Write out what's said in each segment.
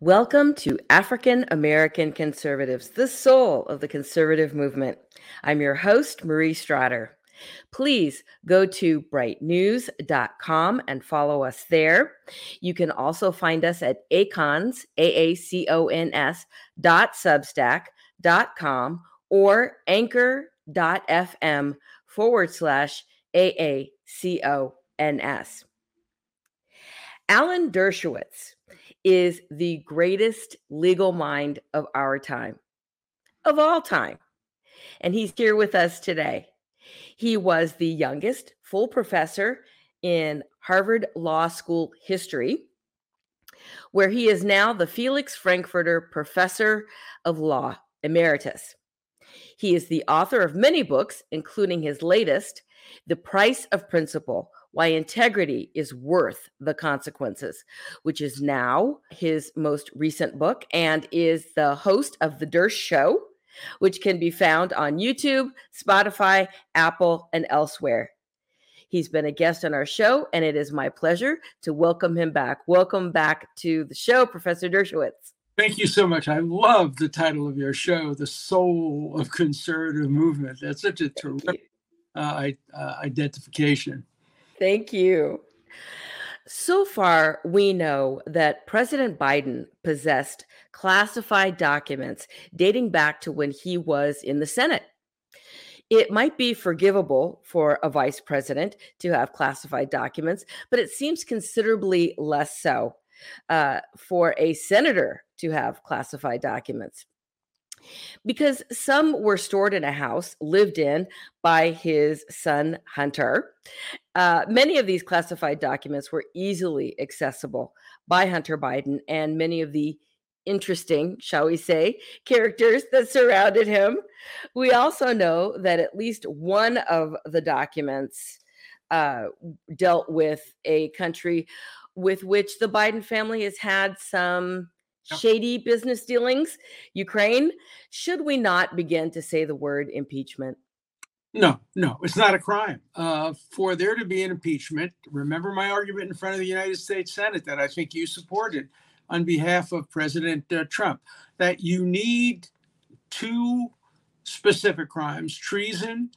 Welcome to African American Conservatives, the soul of the conservative movement. I'm your host, Marie Strader. Please go to brightnews.com and follow us there. You can also find us at acons, A-A-C-O-N-S dot substack dot com or anchor.fm forward slash A-A-C-O-N-S. Alan Dershowitz is the greatest legal mind of our time, of all time. And he's here with us today. He was the youngest full professor in Harvard Law School history, where he is now the Felix Frankfurter Professor of Law Emeritus. He is the author of many books, including his latest, The Price of Principle why Integrity is Worth the Consequences, which is now his most recent book and is the host of The Dersh Show, which can be found on YouTube, Spotify, Apple, and elsewhere. He's been a guest on our show, and it is my pleasure to welcome him back. Welcome back to the show, Professor Dershowitz. Thank you so much. I love the title of your show, The Soul of Conservative Movement. That's such a terrific uh, uh, identification. Thank you. So far, we know that President Biden possessed classified documents dating back to when he was in the Senate. It might be forgivable for a vice president to have classified documents, but it seems considerably less so uh, for a senator to have classified documents because some were stored in a house lived in by his son Hunter. Uh, many of these classified documents were easily accessible by Hunter Biden, and many of the interesting, shall we say, characters that surrounded him. We also know that at least one of the documents uh, dealt with a country with which the Biden family has had some shady business dealings, Ukraine. Should we not begin to say the word impeachment? No, no, it's not a crime. Uh, for there to be an impeachment, remember my argument in front of the United States Senate that I think you supported on behalf of President uh, Trump that you need two specific crimes treason,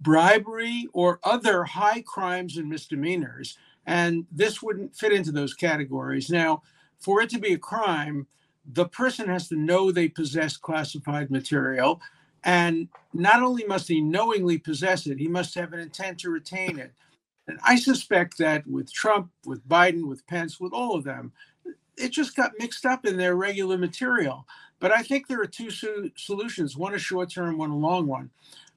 bribery, or other high crimes and misdemeanors. And this wouldn't fit into those categories. Now, for it to be a crime, the person has to know they possess classified material. And not only must he knowingly possess it, he must have an intent to retain it. And I suspect that with Trump, with Biden, with Pence, with all of them, it just got mixed up in their regular material. But I think there are two so- solutions one a short term, one a long one.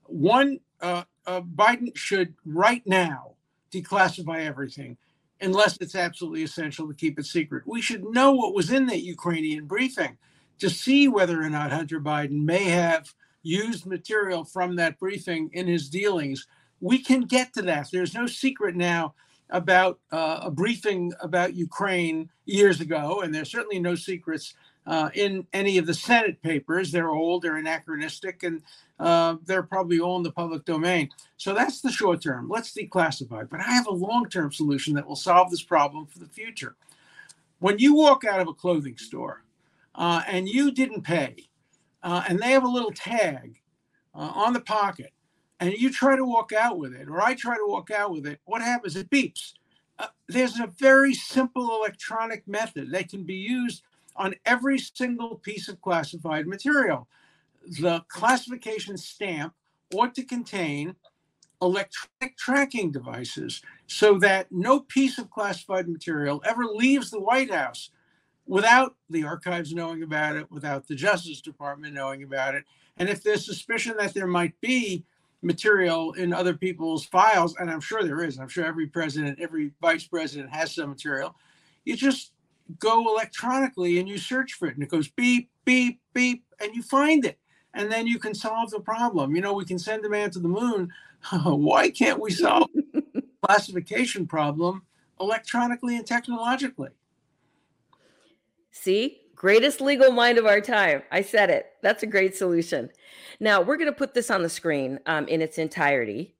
One, uh, uh, Biden should right now declassify everything unless it's absolutely essential to keep it secret. We should know what was in that Ukrainian briefing to see whether or not Hunter Biden may have used material from that briefing in his dealings. We can get to that. There's no secret now about uh, a briefing about Ukraine years ago, and there's certainly no secrets uh, in any of the Senate papers. They're old, they're anachronistic, and uh, they're probably all in the public domain. So that's the short term. Let's declassify. But I have a long term solution that will solve this problem for the future. When you walk out of a clothing store uh, and you didn't pay, uh, and they have a little tag uh, on the pocket, and you try to walk out with it, or I try to walk out with it, what happens? It beeps. Uh, there's a very simple electronic method that can be used on every single piece of classified material. The classification stamp ought to contain electronic tracking devices so that no piece of classified material ever leaves the White House without the archives knowing about it, without the Justice Department knowing about it. And if there's suspicion that there might be material in other people's files, and I'm sure there is, I'm sure every president, every vice president has some material, you just go electronically and you search for it and it goes beep, beep, beep, and you find it. And then you can solve the problem. You know, we can send a man to the moon. Why can't we solve classification problem electronically and technologically? See, greatest legal mind of our time. I said it. That's a great solution. Now, we're going to put this on the screen um, in its entirety.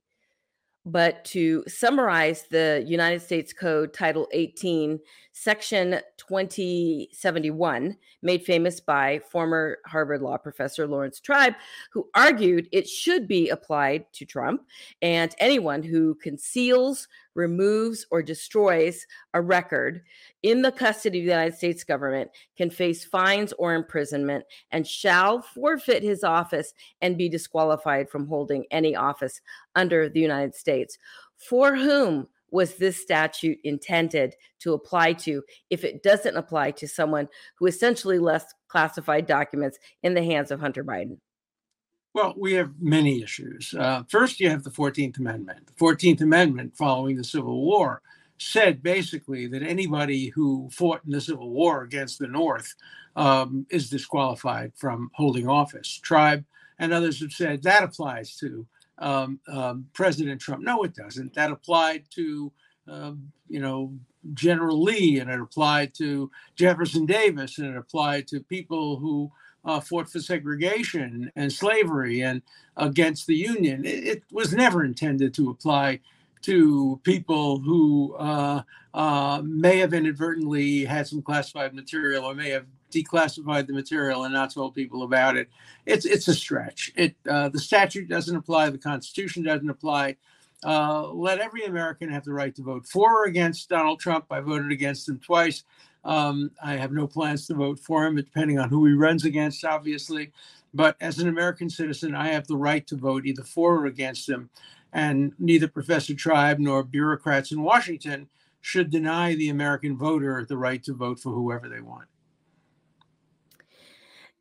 but to summarize the United States Code, Title 18, Section 2071, made famous by former Harvard Law professor Laurence Tribe, who argued it should be applied to Trump and anyone who conceals, removes, or destroys a record in the custody of the United States government can face fines or imprisonment and shall forfeit his office and be disqualified from holding any office under the United States. For whom was this statute intended to apply to if it doesn't apply to someone who essentially left classified documents in the hands of Hunter Biden? Well, we have many issues. Uh, first, you have the 14th Amendment. The 14th Amendment, following the Civil War, said basically that anybody who fought in the Civil War against the North um, is disqualified from holding office. Tribe and others have said that applies to um, um, President Trump. No, it doesn't. That applied to, um, you know, General Lee, and it applied to Jefferson Davis, and it applied to people who uh, fought for segregation and slavery and against the Union. It, it was never intended to apply to people who uh, uh, may have inadvertently had some classified material or may have declassified the material and not told people about it. It's it's a stretch. It uh, the statute doesn't apply. The Constitution doesn't apply. Uh, let every American have the right to vote for or against Donald Trump. I voted against him twice. Um, I have no plans to vote for him, depending on who he runs against, obviously. But as an American citizen, I have the right to vote either for or against him. And neither Professor Tribe nor bureaucrats in Washington should deny the American voter the right to vote for whoever they want.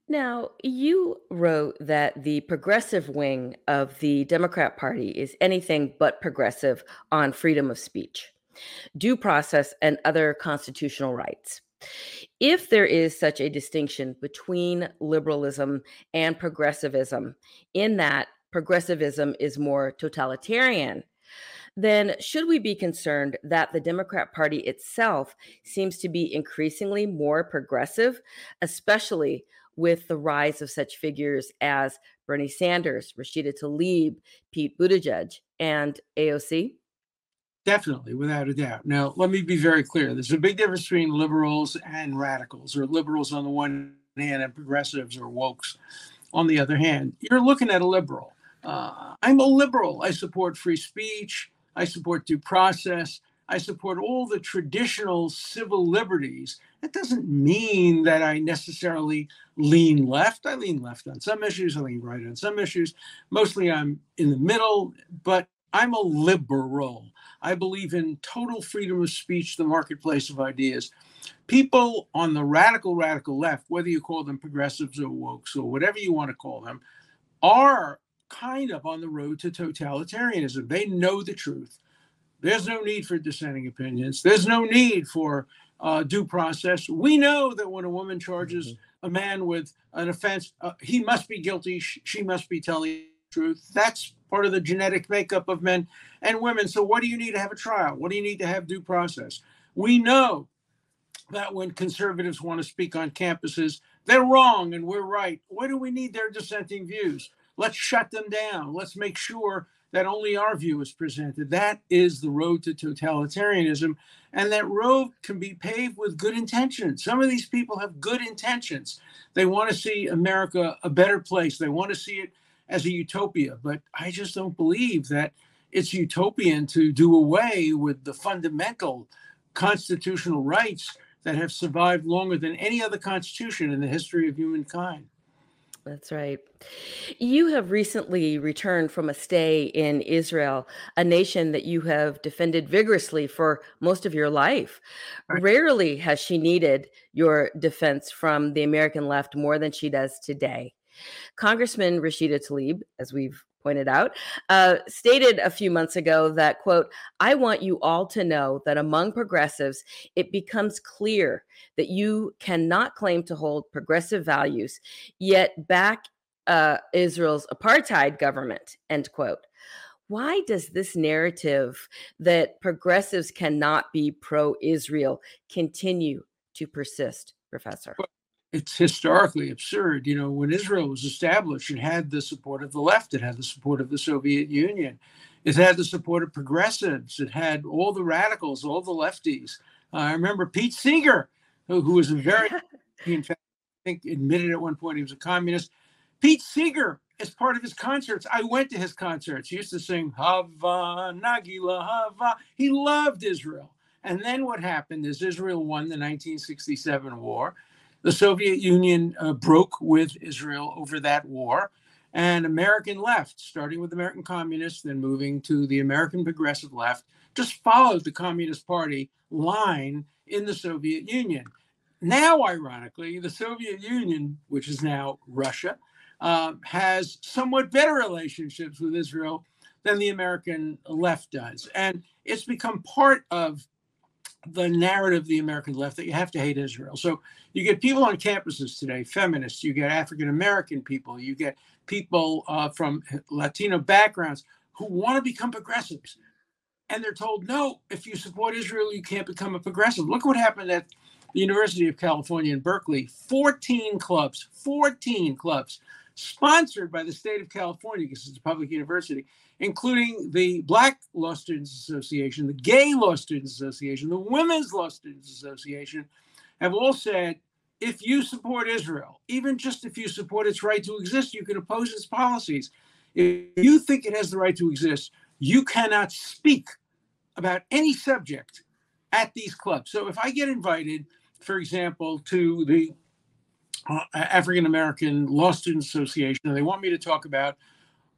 Now, you wrote that the progressive wing of the Democrat Party is anything but progressive on freedom of speech, due process, and other constitutional rights. If there is such a distinction between liberalism and progressivism, in that progressivism is more totalitarian, then should we be concerned that the Democrat Party itself seems to be increasingly more progressive, especially with the rise of such figures as Bernie Sanders, Rashida Tlaib, Pete Buttigieg, and AOC? Definitely, without a doubt. Now, let me be very clear. There's a big difference between liberals and radicals, or liberals on the one hand and progressives or wokes on the other hand. You're looking at a liberal. Uh, I'm a liberal. I support free speech. I support due process. I support all the traditional civil liberties. That doesn't mean that I necessarily lean left. I lean left on some issues, I lean right on some issues. Mostly I'm in the middle, but I'm a liberal. I believe in total freedom of speech, the marketplace of ideas. People on the radical, radical left, whether you call them progressives or wokes or whatever you want to call them, are kind of on the road to totalitarianism. They know the truth. There's no need for dissenting opinions. There's no need for uh, due process. We know that when a woman charges mm-hmm. a man with an offense, uh, he must be guilty. Sh- she must be telling the truth. That's part of the genetic makeup of men and women. So, what do you need to have a trial? What do you need to have due process? We know that when conservatives want to speak on campuses, they're wrong and we're right. Why do we need their dissenting views? Let's shut them down. Let's make sure that only our view is presented. That is the road to totalitarianism. And that road can be paved with good intentions. Some of these people have good intentions. They want to see America a better place, they want to see it as a utopia. But I just don't believe that it's utopian to do away with the fundamental constitutional rights that have survived longer than any other constitution in the history of humankind. That's right. You have recently returned from a stay in Israel, a nation that you have defended vigorously for most of your life. Right. Rarely has she needed your defense from the American left more than she does today. Congressman Rashida Tlaib, as we've pointed out, uh, stated a few months ago that, quote, I want you all to know that among progressives, it becomes clear that you cannot claim to hold progressive values, yet back uh, Israel's apartheid government, end quote. Why does this narrative that progressives cannot be pro Israel continue to persist, Professor? It's historically absurd. You know, when Israel was established, it had the support of the left, it had the support of the Soviet Union. It had the support of progressives. It had all the radicals, all the lefties. Uh, I remember Pete Seeger, who, who was a very, he in fact, I think admitted at one point he was a communist. Pete Seeger, as part of his concerts, I went to his concerts. He used to sing Hava Nagila Hava. He loved Israel. And then what happened is Israel won the 1967 war. The Soviet Union uh, broke with Israel over that war and American left, starting with American communists, then moving to the American progressive left, just followed the Communist Party line in the Soviet Union. Now, ironically, the Soviet Union, which is now Russia, uh, has somewhat better relationships with Israel than the American left does. And it's become part of the narrative of the American left that you have to hate Israel. So you get people on campuses today, feminists, you get African American people, you get people uh, from Latino backgrounds who want to become progressives. And they're told, no, if you support Israel, you can't become a progressive. Look what happened at the University of California in Berkeley 14 clubs, 14 clubs sponsored by the state of California because it's a public university, including the Black Law Students Association, the Gay Law Students Association, the Women's Law Students Association, have all said if you support Israel, even just if you support its right to exist, you can oppose its policies. If you think it has the right to exist, you cannot speak about any subject at these clubs. So if I get invited, for example, to the Uh, African American Law Students Association, and they want me to talk about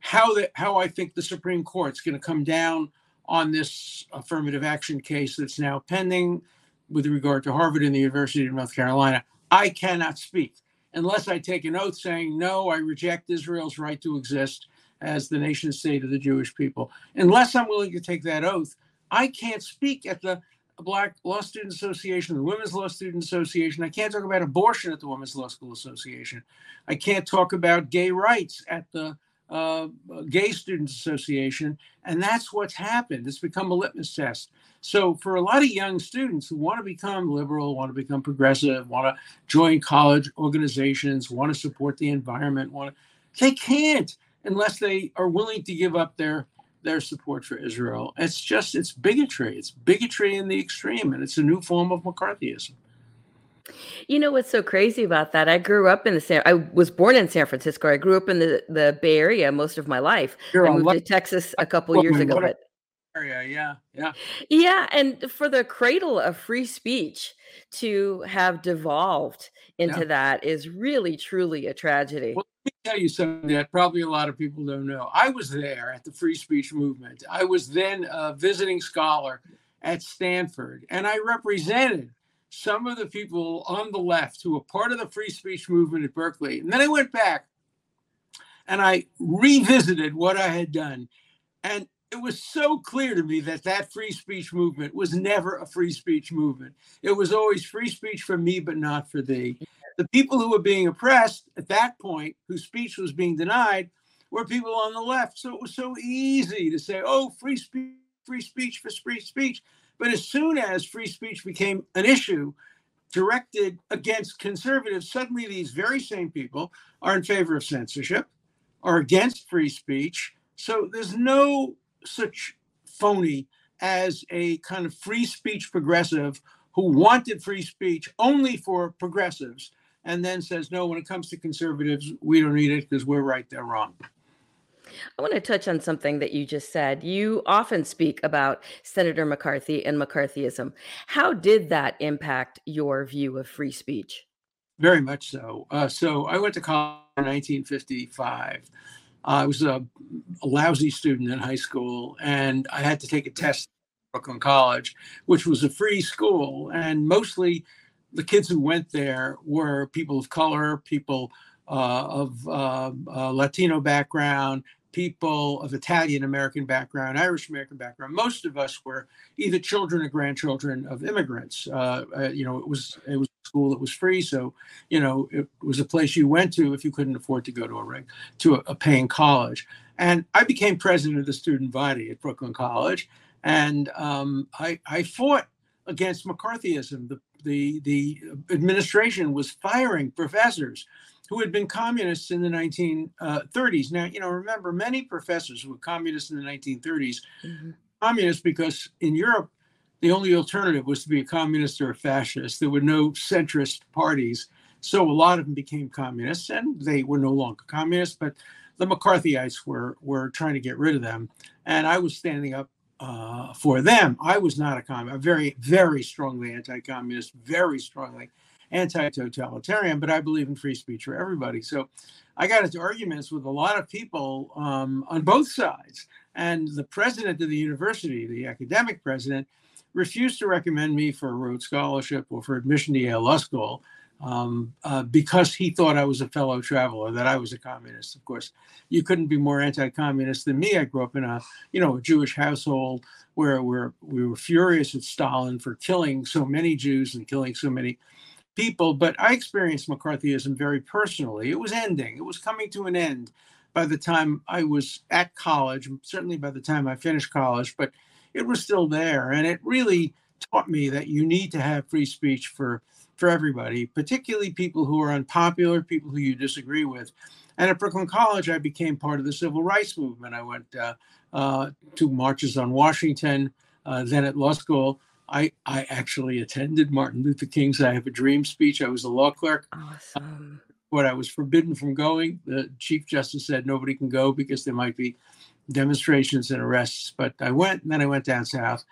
how the, how I think the Supreme Court's going to come down on this affirmative action case that's now pending with regard to Harvard and the University of North Carolina. I cannot speak unless I take an oath saying, no, I reject Israel's right to exist as the nation state of the Jewish people. Unless I'm willing to take that oath, I can't speak at the Black Law Student Association, the Women's Law Student Association. I can't talk about abortion at the Women's Law School Association. I can't talk about gay rights at the uh, Gay Students Association. And that's what's happened. It's become a litmus test. So for a lot of young students who want to become liberal, want to become progressive, want to join college organizations, want to support the environment, want to, they can't unless they are willing to give up their their support for Israel. It's just it's bigotry. It's bigotry in the extreme, and it's a new form of McCarthyism. You know what's so crazy about that? I grew up in the San. I was born in San Francisco. I grew up in the the Bay Area most of my life. You're I moved to Texas a couple years ago, but area. Yeah, yeah, yeah. And for the cradle of free speech to have devolved into yeah. that is really, truly a tragedy. Well, tell you something that probably a lot of people don't know. I was there at the free speech movement. I was then a visiting scholar at Stanford, and I represented some of the people on the left who were part of the free speech movement at Berkeley. And then I went back and I revisited what I had done. And it was so clear to me that that free speech movement was never a free speech movement. It was always free speech for me, but not for thee. The people who were being oppressed at that point, whose speech was being denied, were people on the left. So it was so easy to say, oh, free speech, free speech for free speech. But as soon as free speech became an issue directed against conservatives, suddenly these very same people are in favor of censorship, are against free speech. So there's no such phony as a kind of free speech progressive who wanted free speech only for progressives and then says, no, when it comes to conservatives, we don't need it because we're right, they're wrong. I want to touch on something that you just said. You often speak about Senator McCarthy and McCarthyism. How did that impact your view of free speech? Very much so. Uh, so I went to college in 1955. I was a, a, lousy student in high school, and I had to take a test at Brooklyn College, which was a free school. And mostly the kids who went there were people of color, people uh, of uh, uh, Latino background, people of Italian American background, Irish American background. Most of us were either children or grandchildren of immigrants. Uh, uh, you know, it was it was a school that was free, so you know it was a place you went to if you couldn't afford to go to a to a, a paying college. And I became president of the student body at Brooklyn College, and um, I, I fought against McCarthyism. The, the the administration was firing professors who had been communists in the 1930s. Uh, now, you know, remember many professors were communists in the 1930s, mm-hmm. communists because in Europe, the only alternative was to be a communist or a fascist. There were no centrist parties. So a lot of them became communists and they were no longer communists, but the McCarthyites were, were trying to get rid of them. And I was standing up uh, for them. I was not a communist, very, very strongly anti communist, very strongly anti totalitarian, but I believe in free speech for everybody. So I got into arguments with a lot of people um, on both sides. And the president of the university, the academic president, refused to recommend me for a Rhodes Scholarship or for admission to Yale Law School um, uh, because he thought I was a fellow traveler, that I was a communist. Of course, you couldn't be more anti-communist than me. I grew up in a, you know, a Jewish household where we're, we were furious at Stalin for killing so many Jews and killing so many people. But I experienced McCarthyism very personally. It was ending. It was coming to an end by the time I was at college. Certainly by the time I finished college, but it was still there, and it really taught me that you need to have free speech for for everybody, particularly people who are unpopular, people who you disagree with. And at Brooklyn College, I became part of the civil rights movement. I went uh, uh, to marches on Washington. Uh, then at law school, I, I actually attended Martin Luther King's I Have a Dream speech. I was a law clerk. Awesome. What I was forbidden from going, the Chief Justice said nobody can go because there might be demonstrations and arrests. But I went, and then I went down south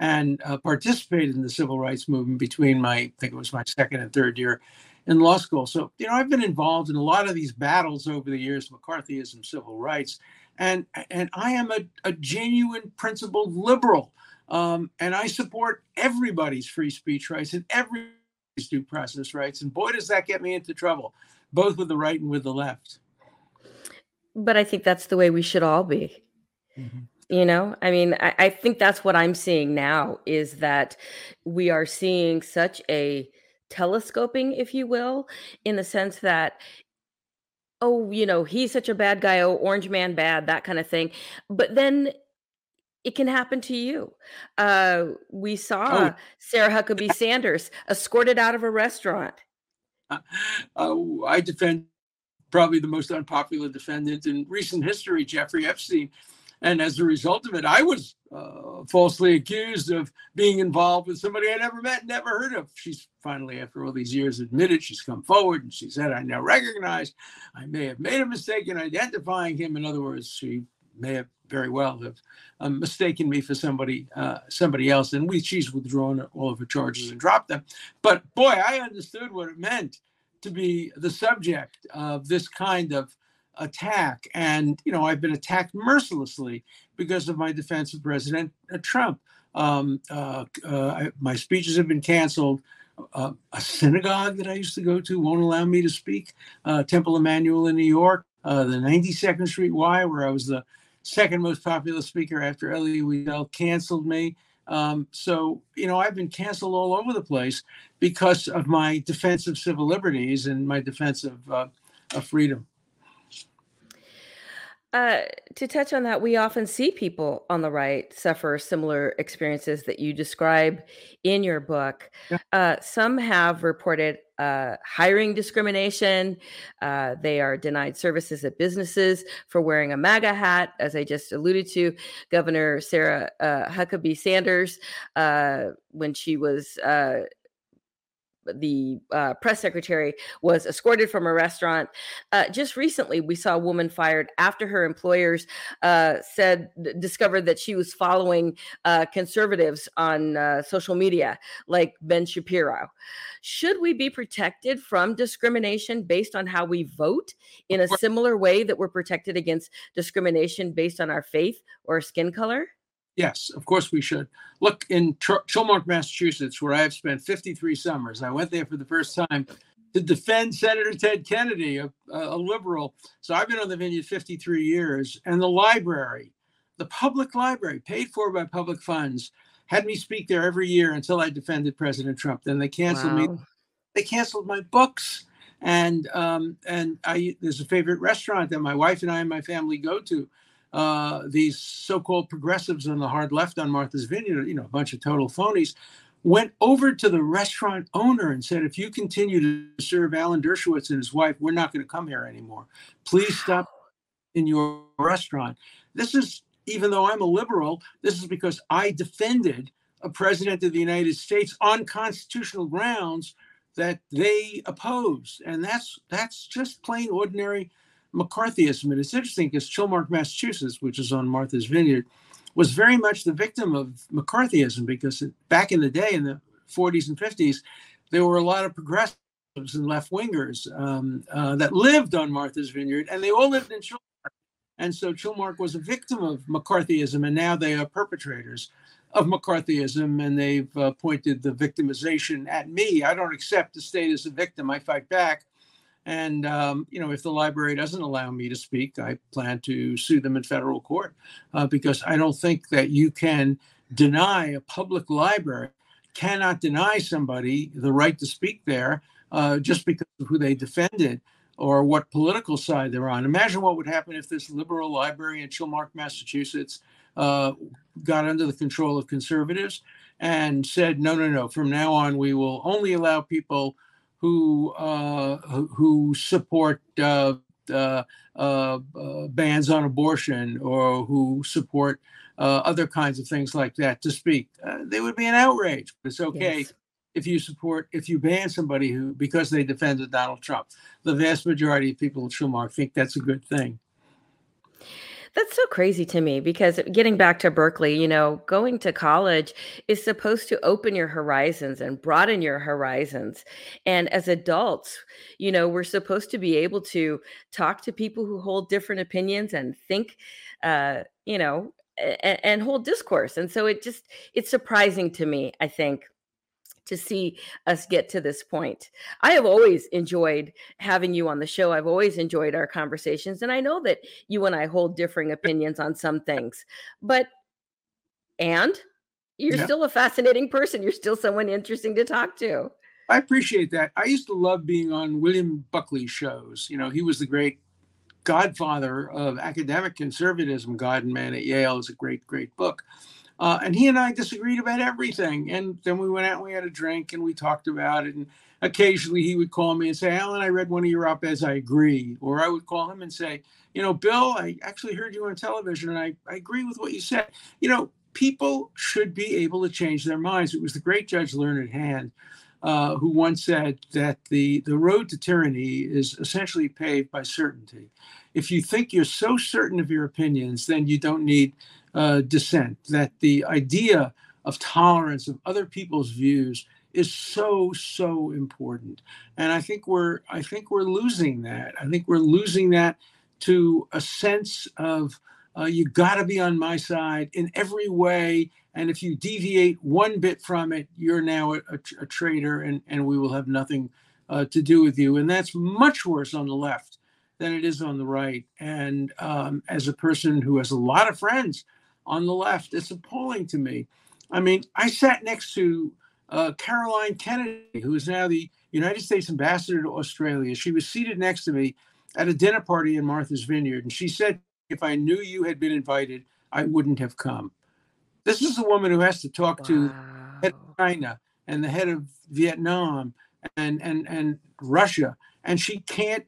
and uh, participated in the civil rights movement between my, I think it was my second and third year in law school. So, you know, I've been involved in a lot of these battles over the years, McCarthyism, civil rights, and and I am a, a genuine principled liberal, um, and I support everybody's free speech rights and everybody's due process rights. And boy, does that get me into trouble, both with the right and with the left. But I think that's the way we should all be. Mm-hmm you know? I mean I, I, think that's what i'm seeing now is that we are seeing such a telescoping if you will in the sense that oh you know he's such a bad guy oh orange man bad that kind of thing. But then it can happen to you. Uh we saw oh. sarah huckabee sanders escorted out of a restaurant. Uh, uh, i defend probably the most unpopular defendant in recent history jeffrey epstein and as a result of it, I was uh, falsely accused of being involved with somebody I never met, never heard of. She's finally, after all these years, admitted she's come forward and she said, I now recognize I may have made a mistake in identifying him. In other words, she may have very well have um, mistaken me for somebody uh, somebody else, and we she's withdrawn all of her charges and dropped them. But boy, I understood what it meant to be the subject of this kind of attack. And, you know, I've been attacked mercilessly because of my defense of President uh, Trump. Um, uh, uh, my speeches have been canceled. Uh, a synagogue that I used to go to won't allow me to speak. Uh, Temple Emanu-El in New York, uh, the 92nd Street Y, where I was the second most popular speaker after Elie Wiesel, canceled me. Um, so, you know, I've been canceled all over the place because of my defense of civil liberties and my defense of, of freedom. Uh, to touch on that, we often see people on the right suffer similar experiences that you describe in your book. Yeah. Uh, some have reported uh, hiring discrimination. Uh, they are denied services at businesses for wearing a MAGA hat, as I just alluded to. Governor Sarah uh, Huckabee Sanders, uh, when she was the uh, press secretary was escorted from a restaurant. Uh, just recently, we saw a woman fired after her employers uh, said discovered that she was following uh, conservatives on uh, social media, like Ben Shapiro. Should we be protected from discrimination based on how we vote in a similar way that we're protected against discrimination based on our faith or skin color? Yes, of course we should. Look in Chilmark, Massachusetts, where I have spent 53 summers. I went there for the first time to defend Senator Ted Kennedy, a, a liberal. So I've been on the vineyard 53 years. And the library, the public library, paid for by public funds, had me speak there every year until I defended President Trump. Then they canceled wow. me. They canceled my books. And um, and I there's a favorite restaurant that my wife and I and my family go to uh, these so-called progressives on the hard left on Martha's Vineyard, you know, a bunch of total phonies, went over to the restaurant owner and said, if you continue to serve Alan Dershowitz and his wife, we're not going to come here anymore. Please stop in your restaurant. This is, even though I'm a liberal, this is because I defended a president of the United States on constitutional grounds that they opposed. And that's that's just plain ordinary McCarthyism. And it's interesting because Chilmark, Massachusetts, which is on Martha's Vineyard, was very much the victim of McCarthyism because back in the day, in the 40s and 50s, there were a lot of progressives and left wingers um, uh, that lived on Martha's Vineyard, and they all lived in Chilmark. And so Chilmark was a victim of McCarthyism, and now they are perpetrators of McCarthyism, and they've uh, pointed the victimization at me. I don't accept the state as a victim. I fight back. And, um, you know, if the library doesn't allow me to speak, I plan to sue them in federal court uh, because I don't think that you can deny a public library, cannot deny somebody the right to speak there uh, just because of who they defended or what political side they're on. Imagine what would happen if this liberal library in Chilmark, Massachusetts, uh, got under the control of conservatives and said, no, no, no, from now on, we will only allow people who uh, who support uh, uh, uh, bans on abortion or who support uh, other kinds of things like that to speak. Uh, they would be an outrage. It's okay yes. if you support if you ban somebody who because they defended Donald Trump. The vast majority of people in Chilmark think that's a good thing. That's so crazy to me because getting back to Berkeley, you know, going to college is supposed to open your horizons and broaden your horizons. And as adults, you know, we're supposed to be able to talk to people who hold different opinions and think, uh, you know, and, and hold discourse. And so it just, it's surprising to me, I think, to see us get to this point. I have always enjoyed having you on the show. I've always enjoyed our conversations. And I know that you and I hold differing opinions on some things, but, and you're yeah. still a fascinating person. You're still someone interesting to talk to. I appreciate that. I used to love being on William Buckley shows. You know, he was the great godfather of academic conservatism. God and Man at Yale is a great, great book. Uh, and he and I disagreed about everything. And then we went out and we had a drink and we talked about it. And occasionally he would call me and say, Alan, I read one of your op eds. I agree. Or I would call him and say, you know, Bill, I actually heard you on television and I, I agree with what you said. You know, people should be able to change their minds. It was the great Judge Learned Hand uh, who once said that the, the road to tyranny is essentially paved by certainty. If you think you're so certain of your opinions, then you don't need uh, dissent, that the idea of tolerance of other people's views is so so important. And i think we're i think we're losing that. I think we're losing that to a sense of uh, you got to be on my side in every way and if you deviate one bit from it you're now a, a, a traitor and, and we will have nothing uh, to do with you. And that's much worse on the left than it is on the right. And um, as a person who has a lot of friends on the left. It's appalling to me. I mean, I sat next to uh, Caroline Kennedy, who is now the United States ambassador to Australia. She was seated next to me at a dinner party in Martha's Vineyard, and she said, If I knew you had been invited, I wouldn't have come. This is a woman who has to talk wow. to head of China and the head of Vietnam and, and, and Russia, and she can't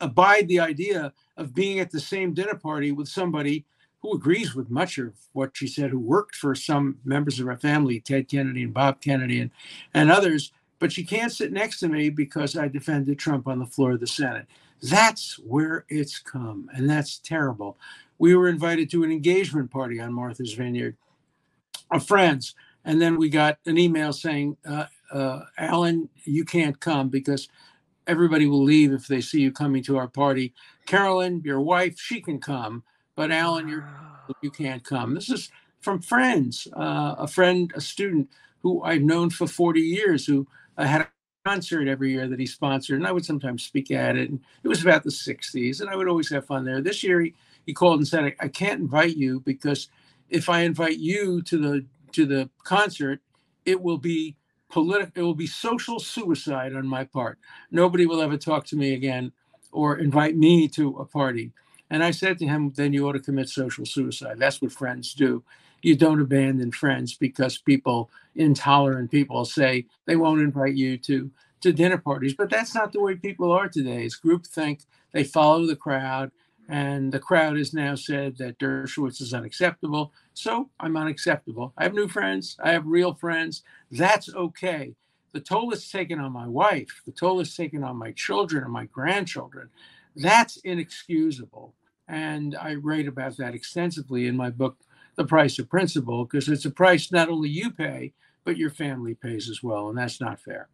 abide the idea of being at the same dinner party with somebody who agrees with much of what she said, who worked for some members of her family, Ted Kennedy and Bob Kennedy and, and others, but she can't sit next to me because I defended Trump on the floor of the Senate. That's where it's come, and that's terrible. We were invited to an engagement party on Martha's Vineyard of friends, and then we got an email saying, uh, uh, Alan, you can't come because everybody will leave if they see you coming to our party. Carolyn, your wife, she can come but Alan, you're you can't come. This is from friends, uh, a friend, a student who I've known for 40 years, who uh, had a concert every year that he sponsored, and I would sometimes speak at it. And it was about the 60s, and I would always have fun there. This year, he, he called and said, I, I can't invite you because if I invite you to the to the concert, it will be political. It will be social suicide on my part. Nobody will ever talk to me again or invite me to a party. And I said to him, then you ought to commit social suicide. That's what friends do. you don't abandon friends because people, intolerant people, say they won't invite you to to dinner parties. But that's not the way people are today. It's groupthink. They follow the crowd, and the crowd has now said that Dershowitz is unacceptable. So I'm unacceptable. I have new friends. I have real friends. That's okay. The toll is taken on my wife. The toll is taken on my children and my grandchildren. That's inexcusable. And I write about that extensively in my book, The Price of Principle, because it's a price not only you pay, but your family pays as well. And that's not fair.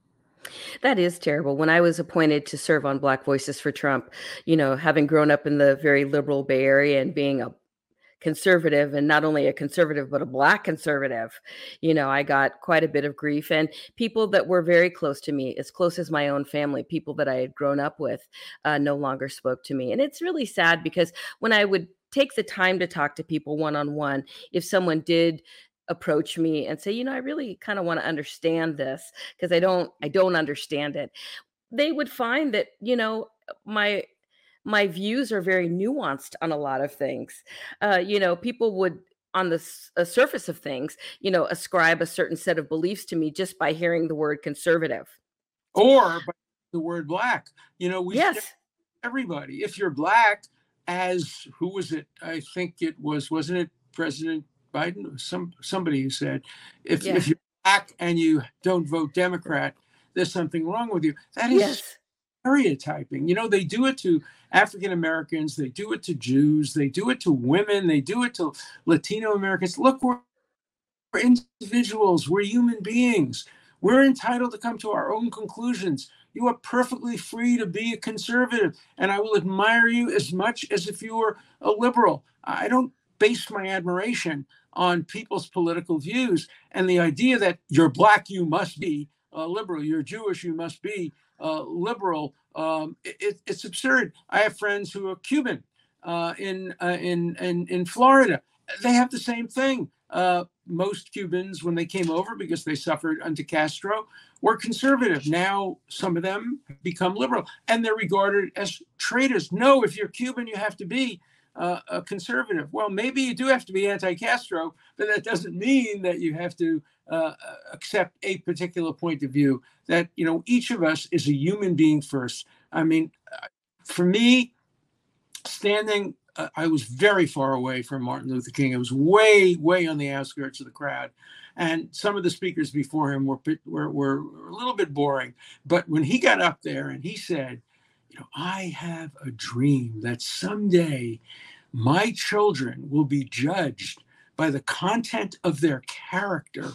That is terrible. When I was appointed to serve on Black Voices for Trump, you know, having grown up in the very liberal Bay Area and being a conservative and not only a conservative but a black conservative. You know i got quite a bit of grief and people that were very close to me as close as my own family people that i had grown up with uh, no longer spoke to me. And it's really sad because when i would take the time to talk to people one on one if someone did approach me and say you know i really kind of want to understand this because i don't i don't understand it they would find that you know my my views are very nuanced on a lot of things. Uh, you know, people would on the uh, surface of things, you know, ascribe a certain set of beliefs to me just by hearing the word conservative or the word black. You know, we yes, everybody. If you're black, as who was it? I think it was wasn't it President Biden? Some somebody who said, if yeah. if you're black and you don't vote Democrat, there's something wrong with you. That is yes stereotyping. You know, they do it to African Americans, they do it to Jews, they do it to women, they do it to Latino Americans. Look, we're, we're individuals, we're human beings. We're entitled to come to our own conclusions. You are perfectly free to be a conservative, and I will admire you as much as if you were a liberal. I don't base my admiration on people's political views and the idea that you're black, you must be a liberal, you're Jewish, you must be uh, liberal. Um, it, it's absurd. I have friends who are Cuban uh, in, uh, in in in Florida. They have the same thing. Uh, most Cubans, when they came over because they suffered under Castro, were conservative. Now some of them become liberal, and they're regarded as traitors. No, if you're Cuban, you have to be uh, a conservative. Well, maybe you do have to be anti-Castro, but that doesn't mean that you have to uh, accept a particular point of view. That you know, each of us is a human being first. I mean, uh, for me, standing, uh, I was very far away from Martin Luther King. I was way, way on the outskirts of the crowd. And some of the speakers before him were, were, were a little bit boring. But when he got up there and he said, you know, I have a dream that someday my children will be judged by the content of their character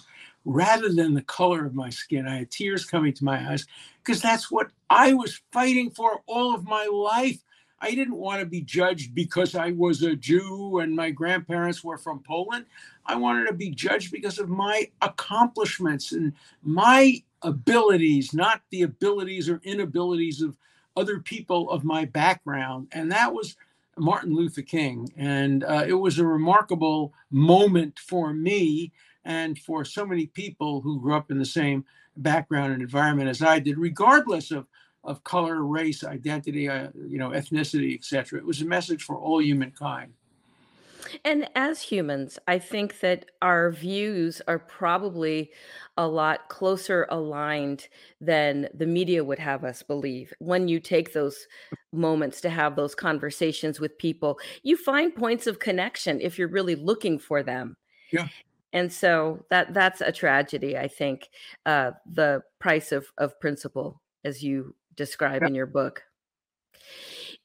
rather than the color of my skin. I had tears coming to my eyes because that's what I was fighting for all of my life. I didn't want to be judged because I was a Jew and my grandparents were from Poland. I wanted to be judged because of my accomplishments and my abilities, not the abilities or inabilities of other people of my background. And that was Martin Luther King. And uh, it was a remarkable moment for me and for so many people who grew up in the same background and environment as I did, regardless of, of color, race, identity, uh, you know, ethnicity, etc. It was a message for all humankind. And as humans, I think that our views are probably a lot closer aligned than the media would have us believe. When you take those moments to have those conversations with people, you find points of connection if you're really looking for them. Yeah. And so that that's a tragedy, I think, uh, the price of of principle, as you describe yeah. in your book.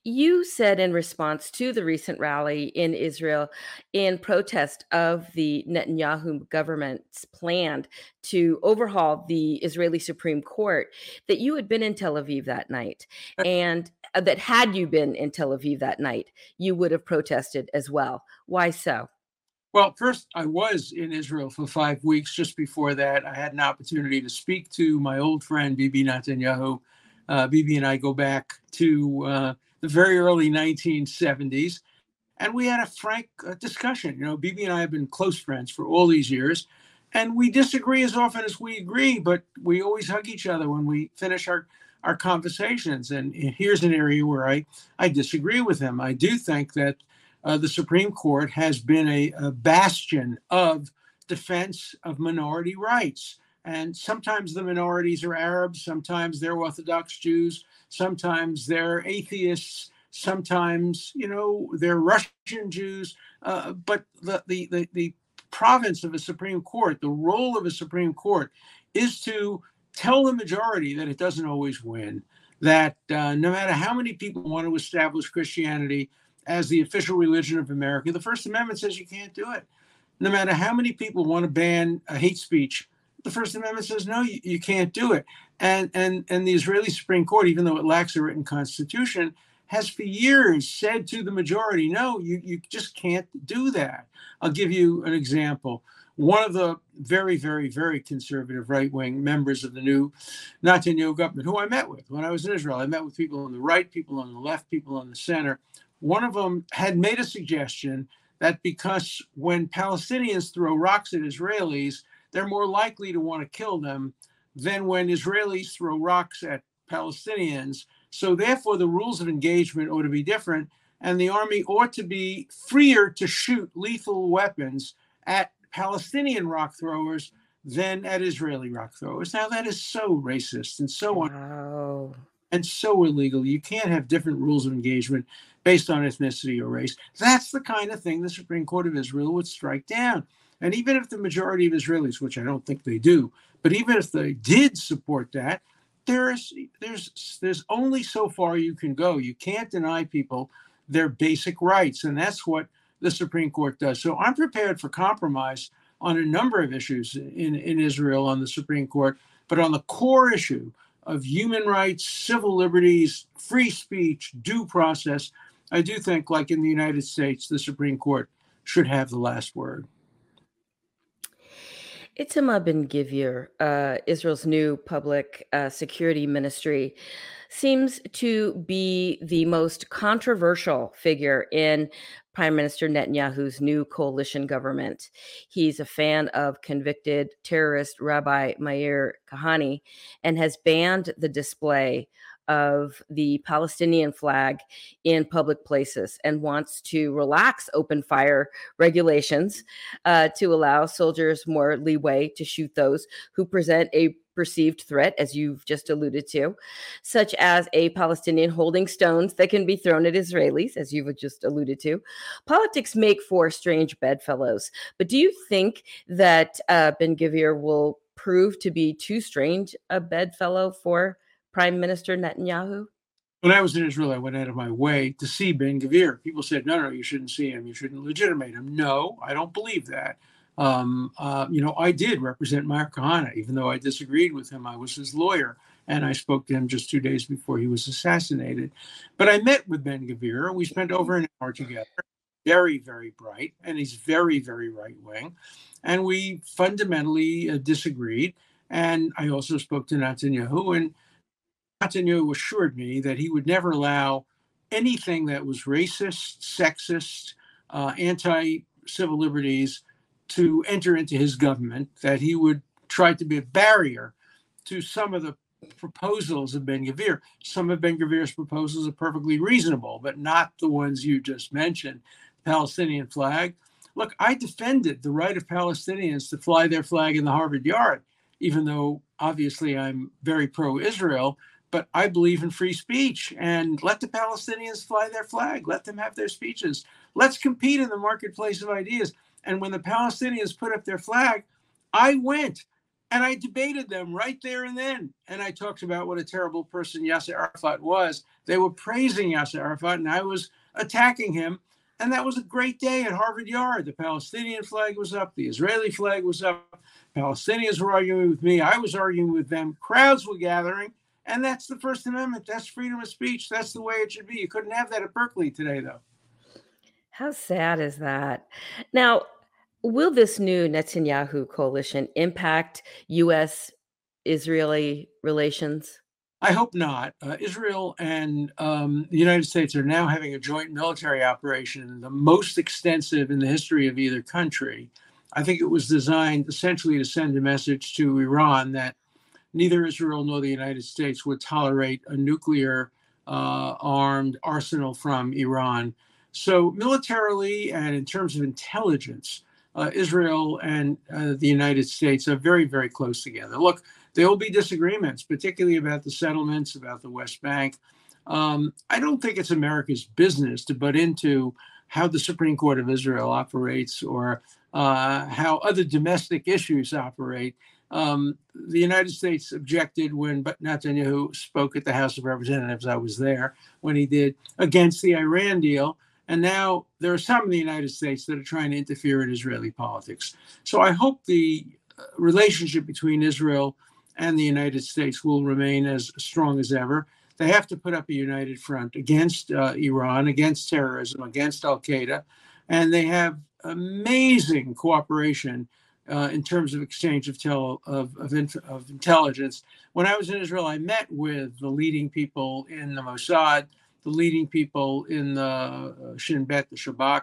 You said in response to the recent rally in Israel in protest of the Netanyahu government's plan to overhaul the Israeli Supreme Court that you had been in Tel Aviv that night uh and uh, that had you been in Tel Aviv that night, you would have protested as well. Why so? Well, first, I was in Israel for five weeks. Just before that, I had an opportunity to speak to my old friend, Bibi Netanyahu. Uh, Bibi and I go back to uh, the very early 1970s. And we had a frank uh, discussion. You know, Bibi and I have been close friends for all these years. And we disagree as often as we agree, but we always hug each other when we finish our, our conversations. And here's an area where I, I disagree with him. I do think that uh, the Supreme Court has been a, a bastion of defense of minority rights. And sometimes the minorities are Arabs, sometimes they're Orthodox Jews, sometimes they're atheists, sometimes, you know, they're Russian Jews. Uh, but the, the, the, the province of a Supreme Court, the role of a Supreme Court is to tell the majority that it doesn't always win, that uh, no matter how many people want to establish Christianity as the official religion of America, the First Amendment says you can't do it. No matter how many people want to ban hate speech, the First Amendment says no, you, you can't do it. And and and the Israeli Supreme Court, even though it lacks a written constitution, has for years said to the majority, no, you, you just can't do that. I'll give you an example. One of the very, very, very conservative right wing members of the new Netanyahu government, who I met with when I was in Israel, I met with people on the right, people on the left, people on the center. One of them had made a suggestion that because when Palestinians throw rocks at Israelis, they're more likely to want to kill them than when Israelis throw rocks at Palestinians. So, therefore, the rules of engagement ought to be different, and the army ought to be freer to shoot lethal weapons at Palestinian rock throwers than at Israeli rock throwers. Now, that is so racist and so wow. and so illegal. You can't have different rules of engagement based on ethnicity or race. That's the kind of thing the Supreme Court of Israel would strike down. And even if the majority of Israelis, which I don't think they do, but even if they did support that, there's there's there's only so far you can go. You can't deny people their basic rights, and that's what the Supreme Court does. So I'm prepared for compromise on a number of issues in, in Israel on the Supreme Court, but on the core issue of human rights, civil liberties, free speech, due process, I do think, like in the United States, the Supreme Court should have the last word. Itamar Ben Gvir, uh, Israel's new public uh, security ministry, seems to be the most controversial figure in Prime Minister Netanyahu's new coalition government. He's a fan of convicted terrorist Rabbi Meir Kahane and has banned the display of the Palestinian flag in public places and wants to relax open fire regulations uh, to allow soldiers more leeway to shoot those who present a perceived threat, as you've just alluded to, such as a Palestinian holding stones that can be thrown at Israelis, as you've just alluded to. Politics make for strange bedfellows. But do you think that uh, Ben Gvir will prove to be too strange a bedfellow for Prime Minister Netanyahu? When I was in Israel, I went out of my way to see Ben Gvir. People said, no, no, you shouldn't see him. You shouldn't legitimate him. No, I don't believe that. Um, uh, you know, I did represent Meir Kahane, even though I disagreed with him. I was his lawyer, and I spoke to him just two days before he was assassinated. But I met with Ben Gvir. We spent over an hour together. Very, very bright, and he's very, very right wing. And we fundamentally uh, disagreed. And I also spoke to Netanyahu, and Netanyahu assured me that he would never allow anything that was racist, sexist, uh, anti civil liberties to enter into his government, that he would try to be a barrier to some of the proposals of Ben Gvir. Some of Ben Gvir's proposals are perfectly reasonable, but not the ones you just mentioned. Palestinian flag. Look, I defended the right of Palestinians to fly their flag in the Harvard Yard, even though obviously I'm very pro Israel but I believe in free speech and let the Palestinians fly their flag. Let them have their speeches. Let's compete in the marketplace of ideas. And when the Palestinians put up their flag, I went and I debated them right there and then. And I talked about what a terrible person Yasser Arafat was. They were praising Yasser Arafat, and I was attacking him. And that was a great day at Harvard Yard. The Palestinian flag was up, the Israeli flag was up. Palestinians were arguing with me. I was arguing with them. Crowds were gathering. And that's the First Amendment. That's freedom of speech. That's the way it should be. You couldn't have that at Berkeley today, though. How sad is that? Now, will this new Netanyahu coalition impact U.S. Israeli relations? I hope not. Uh, Israel and um, the United States are now having a joint military operation, the most extensive in the history of either country. I think it was designed essentially to send a message to Iran that neither Israel nor the United States would tolerate a nuclear uh, armed arsenal from Iran. So, militarily and in terms of intelligence, uh, Israel and uh, the United States are very, very close together. Look, there will be disagreements, particularly about the settlements, about the West Bank. Um, I don't think it's America's business to butt into how the Supreme Court of Israel operates or uh, how other domestic issues operate. Um, the United States objected when Netanyahu spoke at the House of Representatives. I was there when he did against the Iran deal. And now there are some in the United States that are trying to interfere in Israeli politics. So I hope the uh, relationship between Israel and the United States will remain as strong as ever. They have to put up a united front against uh, Iran, against terrorism, against Al Qaeda, and they have amazing cooperation uh, in terms of exchange of, tel- of, of, inf- of, intelligence. When I was in Israel, I met with the leading people in the Mossad, the leading people in the uh, Shin Bet, the Shabak,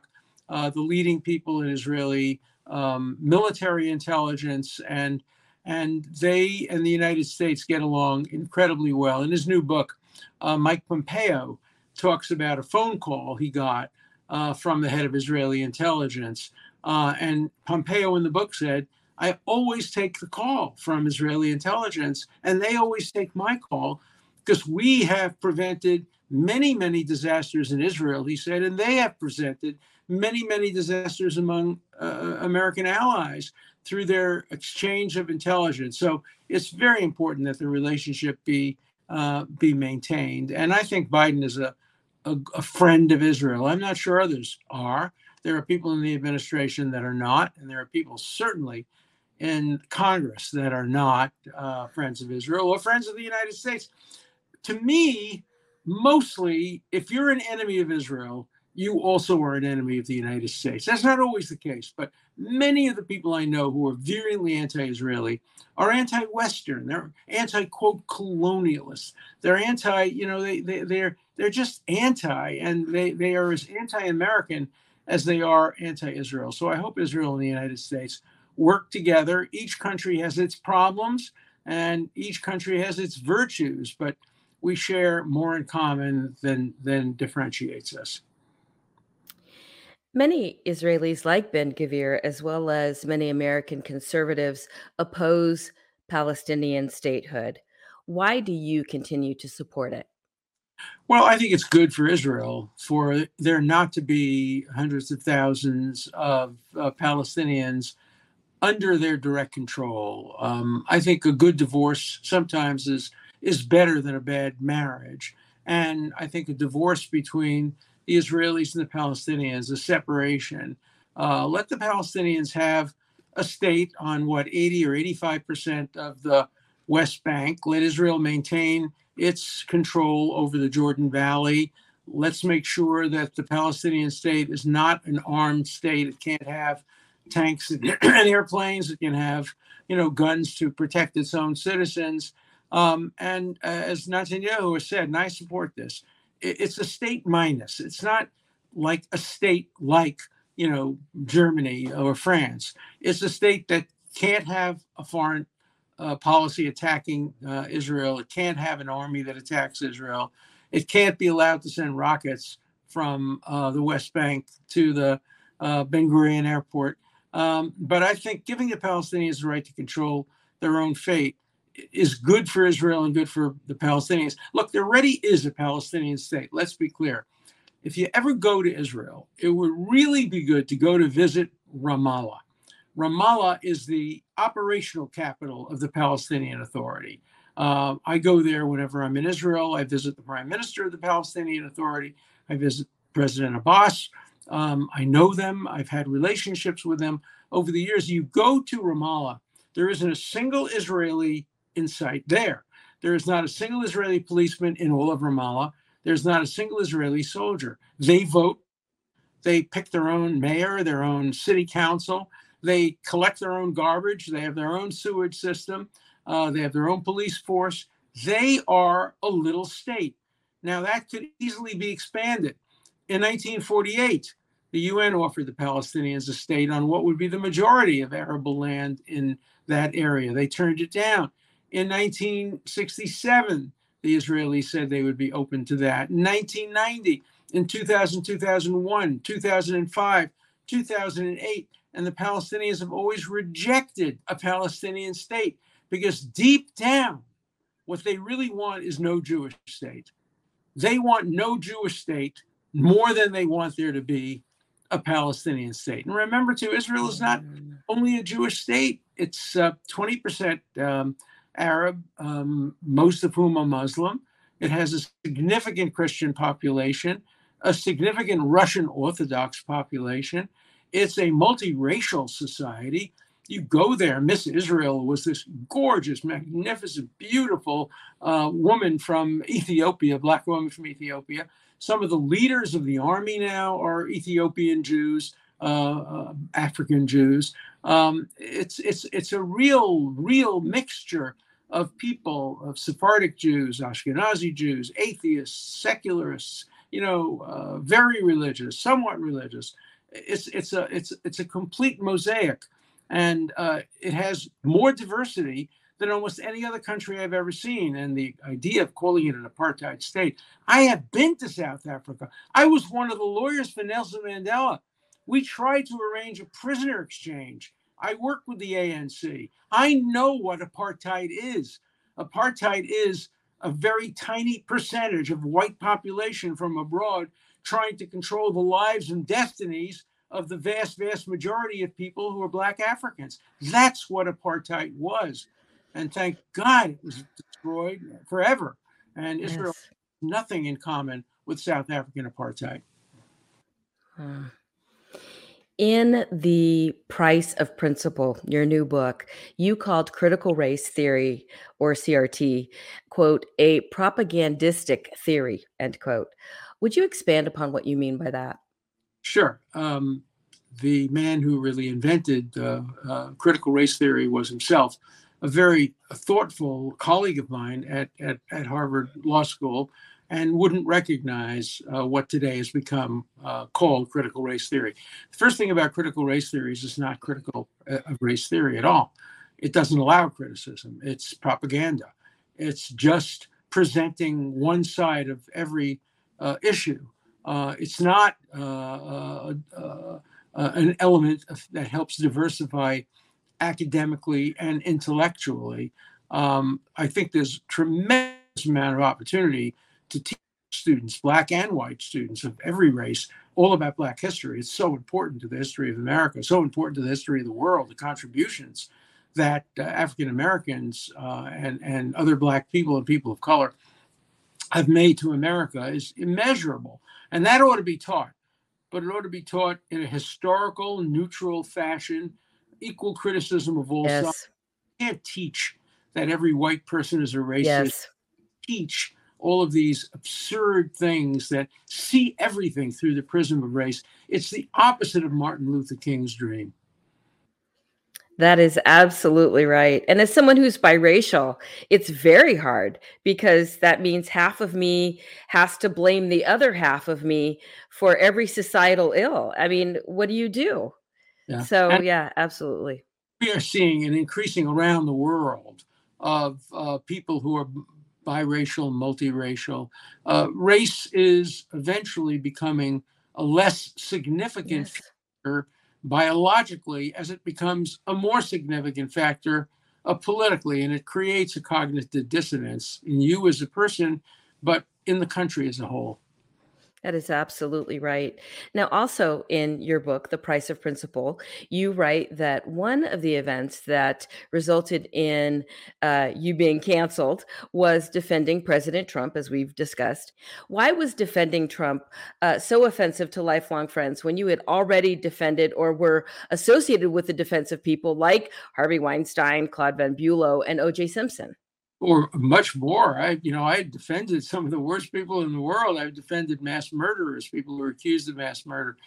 uh, the leading people in Israeli um, military intelligence, and and they and the United States get along incredibly well. In his new book, uh, Mike Pompeo talks about a phone call he got uh, from the head of Israeli intelligence. Uh, and Pompeo in the book said, I always take the call from Israeli intelligence, and they always take my call because we have prevented many, many disasters in Israel, he said, and they have presented many, many disasters among uh, American allies through their exchange of intelligence. So it's very important that the relationship be uh, be maintained. And I think Biden is a, a, a friend of Israel. I'm not sure others are. There are people in the administration that are not, and there are people certainly in Congress that are not uh, friends of Israel or friends of the United States. To me, mostly, if you're an enemy of Israel, you also are an enemy of the United States. That's not always the case, but many of the people I know who are virulently anti-Israeli are anti-Western. They're anti-quote colonialists. They're anti, you know, they, they they're they're just anti, and they they are as anti-American as they are anti-Israel. So I hope Israel and the United States work together. Each country has its problems, and each country has its virtues, but we share more in common than than differentiates us. Many Israelis like Ben Gvir, as well as many American conservatives, oppose Palestinian statehood. Why do you continue to support it? Well, I think it's good for Israel for there not to be hundreds of thousands of uh, Palestinians under their direct control. Um, I think a good divorce sometimes is is better than a bad marriage, and I think a divorce between the Israelis and the Palestinians, a separation. Uh, let the Palestinians have a state on what 80 or 85 percent of the West Bank. Let Israel maintain its control over the Jordan Valley. Let's make sure that the Palestinian state is not an armed state. It can't have tanks and airplanes. It can have, you know, guns to protect its own citizens. Um, and uh, as Netanyahu has said, and I support this, it's a state minus. It's not like a state like you know Germany or France. It's a state that can't have a foreign uh, policy attacking uh, Israel. It can't have an army that attacks Israel. It can't be allowed to send rockets from uh, the West Bank to the uh, Ben Gurion airport. Um, but I think giving the Palestinians the right to control their own fate is good for Israel and good for the Palestinians. Look, there already is a Palestinian state. Let's be clear. If you ever go to Israel, it would really be good to go to visit Ramallah. Ramallah is the operational capital of the Palestinian Authority. Uh, I go there whenever I'm in Israel. I visit the prime minister of the Palestinian Authority. I visit President Abbas. Um, I know them. I've had relationships with them over the years. You go to Ramallah, there isn't a single Israeli in sight there. There is not a single Israeli policeman in all of Ramallah. There's not a single Israeli soldier. They vote. They pick their own mayor, their own city council. They collect their own garbage. They have their own sewage system. Uh, they have their own police force. They are a little state. Now, that could easily be expanded. In 1948, the UN offered the Palestinians a state on what would be the majority of arable land in that area. They turned it down. In 1967, the Israelis said they would be open to that. In 1990, in 2000, 2001, 2005, 2008. And the Palestinians have always rejected a Palestinian state because deep down, what they really want is no Jewish state. They want no Jewish state more than they want there to be a Palestinian state. And remember, too, Israel is not only a Jewish state, it's uh, 20% um, Arab, um, most of whom are Muslim. It has a significant Christian population, a significant Russian Orthodox population. It's a multiracial society. You go there, Miss Israel was this gorgeous, magnificent, beautiful uh, woman from Ethiopia, black woman from Ethiopia. Some of the leaders of the army now are Ethiopian Jews, uh, uh, African Jews. Um, it's it's it's a real real mixture of people of Sephardic Jews, Ashkenazi Jews, atheists, secularists. You know, uh, very religious, somewhat religious. It's it's a it's it's a complete mosaic, and uh, it has more diversity than almost any other country I've ever seen. And the idea of calling it an apartheid state. I have been to South Africa. I was one of the lawyers for Nelson Mandela. We tried to arrange a prisoner exchange. I worked with the ANC. I know what apartheid is. Apartheid is a very tiny percentage of white population from abroad trying to control the lives and destinies of the vast, vast majority of people who are Black Africans. That's what apartheid was and thank God it was destroyed forever. And Israel yes. nothing in common with South African apartheid. Uh, in the price of principle, your new book, you called critical race theory or CRT, quote, a propagandistic theory, end quote. Would you expand upon what you mean by that? Sure. Um, the man who really invented uh, uh, critical race theory was himself a very thoughtful colleague of mine at, at, at Harvard Law School and wouldn't recognize uh, what today has become uh, called critical race theory. The first thing about critical race theory is it's not critical uh, of race theory at all. It doesn't allow criticism, it's propaganda. It's just presenting one side of every issue. Uh, it's not uh, an element that helps diversify academically and intellectually. Um, I think there's tremendous amount of opportunity to teach students, black and white students of every race, all about black history. It's so important to the history of America, so important to the history of the world, the contributions that uh, African Americans uh, and, and other black people and people of color have made to America is immeasurable. And that ought to be taught, but it ought to be taught in a historical, neutral fashion equal criticism of all yes. sides. You can't teach that every white person is a racist. Yes. Teach all of these absurd things that see everything through the prism of race. It's the opposite of Martin Luther King's dream. That is absolutely right. And as someone who's biracial, it's very hard because that means half of me has to blame the other half of me for every societal ill. I mean, what do you do? Yeah. So and yeah, absolutely. We are seeing an increasing around the world of uh, people who are biracial, multiracial. Uh, race is eventually becoming a less significant yes. factor biologically as it becomes a more significant factor uh, politically, and it creates a cognitive dissonance in you as a person, but in the country as a whole. That is absolutely right. Now, also in your book, The Price of Principle, you write that one of the events that resulted in uh, you being canceled was defending President Trump, as we've discussed. Why was defending Trump uh, so offensive to lifelong friends when you had already defended or were associated with the defense of people like Harvey Weinstein, Claus von Bülow, and O.J. Simpson? Or much more. I, you know, I defended some of the worst people in the world. I defended mass murderers, people who are accused of mass murder.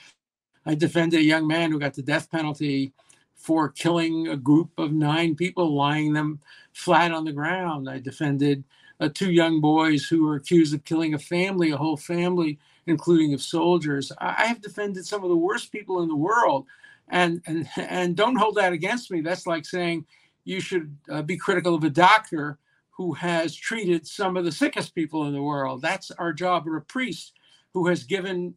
I defended a young man who got the death penalty for killing a group of nine people, lying them flat on the ground. I defended uh, two young boys who were accused of killing a family, a whole family, including of soldiers. I, I have defended some of the worst people in the world, and and and don't hold that against me. That's like saying you should uh, be critical of a doctor who has treated some of the sickest people in the world. That's our job, or a priest who has given,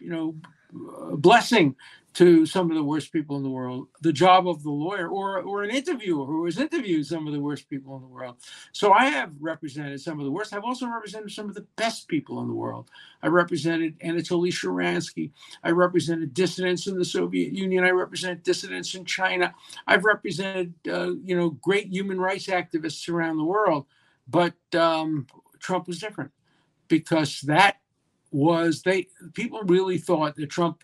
you know, blessing to some of the worst people in the world, the job of the lawyer, or or an interviewer who has interviewed some of the worst people in the world. So I have represented some of the worst. I've also represented some of the best people in the world. I represented Anatoly Sharansky. I represented dissidents in the Soviet Union. I represented dissidents in China. I've represented uh, you know great human rights activists around the world. But um, Trump was different because that was they people really thought that Trump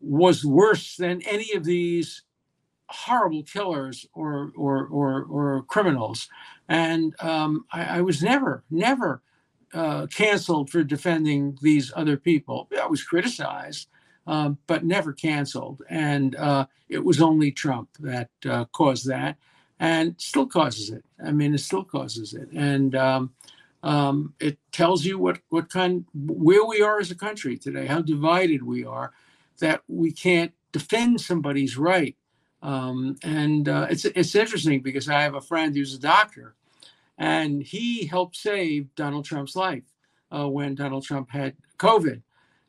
was worse than any of these horrible killers or or or, or criminals, and um, I, I, was never never uh, canceled for defending these other people. I was criticized, um, but never canceled, and uh, it was only Trump that uh, caused that, and still causes it. I mean, it still causes it, and. Um, um, it tells you what what kind where we are as a country today, how divided we are, that we can't defend somebody's right. Um, and uh, it's it's interesting because I have a friend who's a doctor, and he helped save Donald Trump's life uh, when Donald Trump had COVID,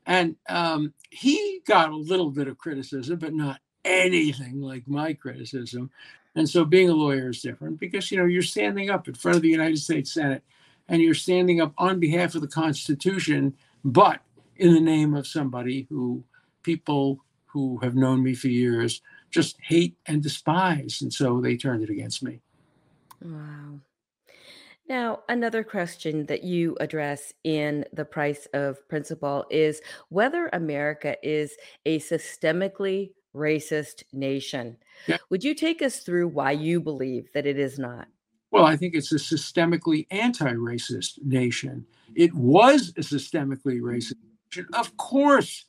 and um, he got a little bit of criticism, but not anything like my criticism. And so, being a lawyer is different because you know you're standing up in front of the United States Senate and you're standing up on behalf of the Constitution, but in the name of somebody who people who have known me for years just hate and despise. And so they turned it against me. Wow. Now, another question that you address in The Price of Principle is whether America is a systemically racist nation. Yeah. Would you take us through why you believe that it is not? Well, I think it's a systemically anti racist nation. It was a systemically racist nation. Of course,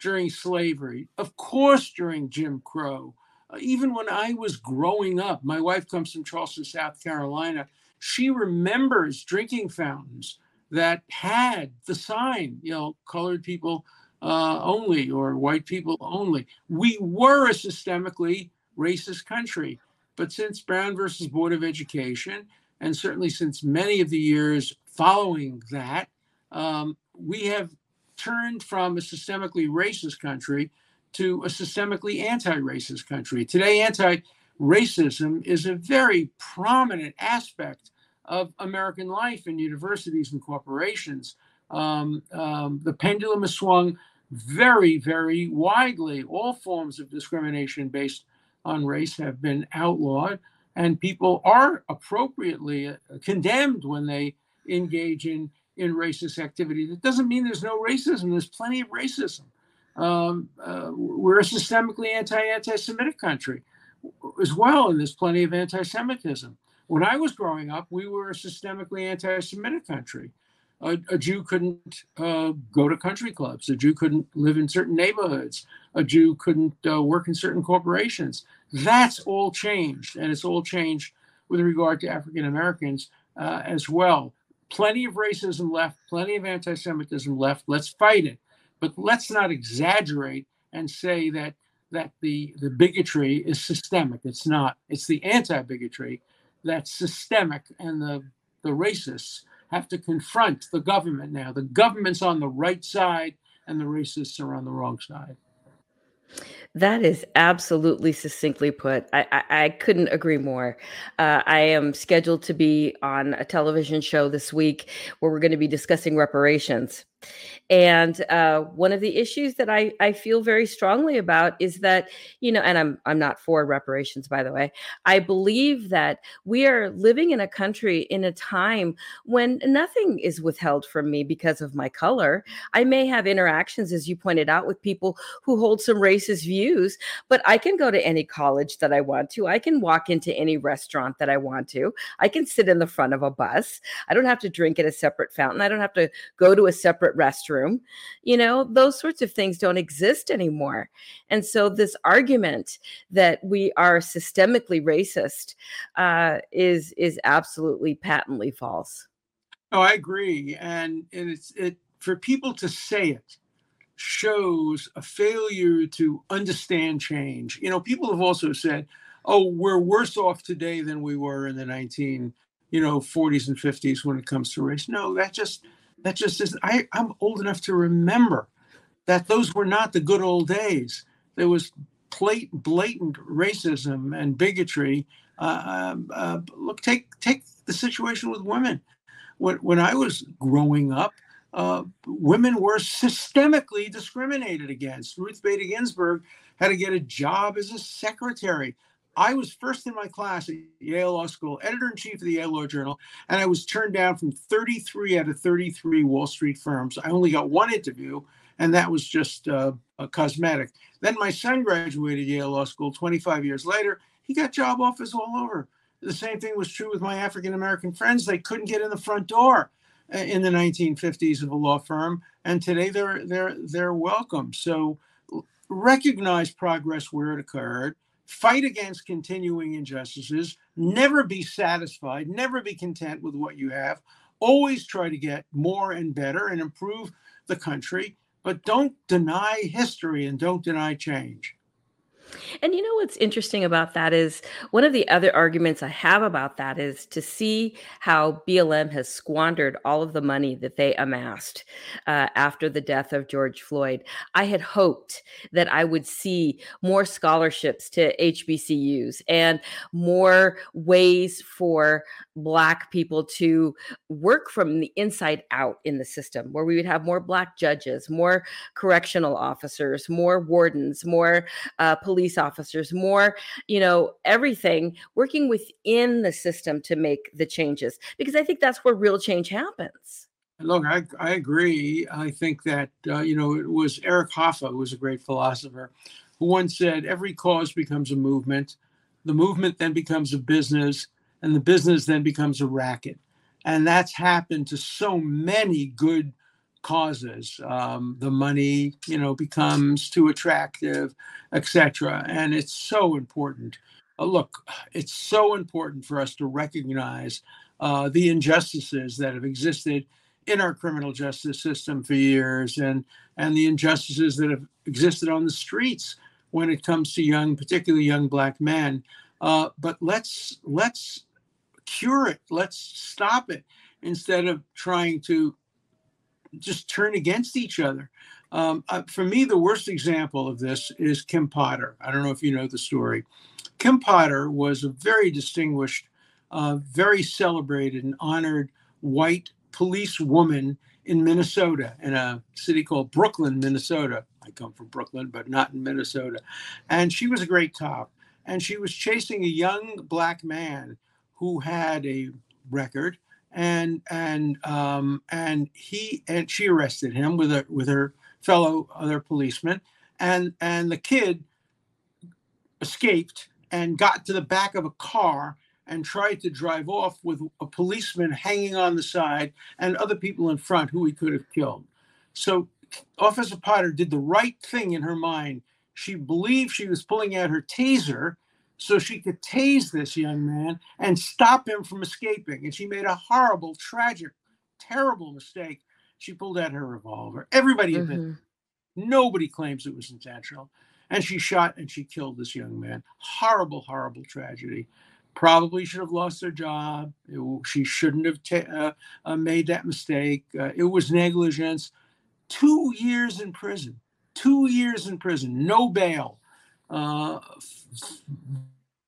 during slavery, of course, during Jim Crow. Uh, even when I was growing up, my wife comes from Charleston, South Carolina. She remembers drinking fountains that had the sign, you know, colored people uh, only or white people only. We were a systemically racist country. But since Brown versus Board of Education, and certainly since many of the years following that, um, we have turned from a systemically racist country to a systemically anti racist country. Today, anti racism is a very prominent aspect of American life in universities and corporations. Um, um, the pendulum has swung very, very widely. All forms of discrimination based on race have been outlawed, and people are appropriately uh, condemned when they engage in, in racist activity. It doesn't mean there's no racism, there's plenty of racism. Um, uh, we're a systemically anti anti Semitic country as well, and there's plenty of anti Semitism. When I was growing up, we were a systemically anti Semitic country a, a Jew couldn't uh, go to country clubs. A Jew couldn't live in certain neighborhoods. A Jew couldn't uh, work in certain corporations. That's all changed, and it's all changed with regard to African Americans uh, as well. Plenty of racism left, plenty of anti Semitism left. Let's fight it. But let's not exaggerate and say that that the, the bigotry is systemic. It's not. It's the anti bigotry that's systemic, and the, the racists have to confront the government now. The government's on the right side and the racists are on the wrong side. That is absolutely succinctly put. I, I, I couldn't agree more. Uh, I am scheduled to be on a television show this week where we're going to be discussing reparations. And uh, one of the issues that I, I feel very strongly about is that, you know, and I'm I'm not for reparations, by the way. I believe that we are living in a country in a time when nothing is withheld from me because of my color. I may have interactions, as you pointed out, with people who hold some racist views, but I can go to any college that I want to. I can walk into any restaurant that I want to. I can sit in the front of a bus. I don't have to drink at a separate fountain. I don't have to go to a separate separate restroom. You know, those sorts of things don't exist anymore. And so, this argument that we are systemically racist uh, is is absolutely patently false. Oh, I agree, and and it's it for people to say it shows a failure to understand change. You know, people have also said, "Oh, we're worse off today than we were in the 19, you know, 40s and 50s when it comes to race." No, that just That just is, I, I'm old enough to remember that those were not the good old days. There was blatant racism and bigotry. Uh, um, uh, look, take take the situation with women. When, when I was growing up, uh, women were systemically discriminated against. Ruth Bader Ginsburg had to get a job as a secretary. I was first in my class at Yale Law School, editor in chief of the Yale Law Journal, and I was turned down from 33 out of 33 Wall Street firms. I only got one interview, and that was just uh, a cosmetic. Then my son graduated Yale Law School 25 years later. He got job offers all over. The same thing was true with my African American friends. They couldn't get in the front door uh, in the 1950s of a law firm, and today they're they're they're welcome. So recognize progress where it occurred, fight against continuing injustices, never be satisfied, never be content with what you have, always try to get more and better and improve the country, but don't deny history and don't deny change. And you know what's interesting about that is one of the other arguments I have about that is to see how BLM has squandered all of the money that they amassed uh, after the death of George Floyd. I had hoped that I would see more scholarships to HBCUs and more ways for Black people to work from the inside out in the system, where we would have more Black judges, more correctional officers, more wardens, more uh, police police officers, more, you know, everything working within the system to make the changes because I think that's where real change happens. Look, I, I agree. I think that, uh, you know, it was Eric Hoffer, who was a great philosopher, who once said, every cause becomes a movement. The movement then becomes a business, and the business then becomes a racket. And that's happened to so many good causes. Um, the money, you know, becomes too attractive, etc. And it's so important. Uh, look, it's so important for us to recognize uh, the injustices that have existed in our criminal justice system for years, and and the injustices that have existed on the streets when it comes to young, particularly young black men. Uh, but let's let's cure it. Let's stop it instead of trying to just turn against each other. Um, uh, for me, the worst example of this is Kim Potter. I don't know if you know the story. Kim Potter was a very distinguished, uh, very celebrated and honored white police woman in Minnesota, in a city called Brooklyn, Minnesota. I come from Brooklyn, but not in Minnesota. And she was a great cop. And she was chasing a young black man who had a record and and um, and he and she arrested him with a with her fellow other policemen, and and the kid escaped and got to the back of a car and tried to drive off with a policeman hanging on the side and other people in front who he could have killed. So Officer Potter did the right thing in her mind. She believed she was pulling out her taser so she could tase this young man and stop him from escaping. And she made a horrible, tragic, terrible mistake. She pulled out her revolver. Everybody mm-hmm. Nobody claims it was intentional. And she shot and she killed this young man. Horrible, horrible tragedy. Probably should have lost her job. It, she shouldn't have ta- uh, uh, made that mistake. Uh, it was negligence. Two years in prison. Two years in prison. No bail. Uh,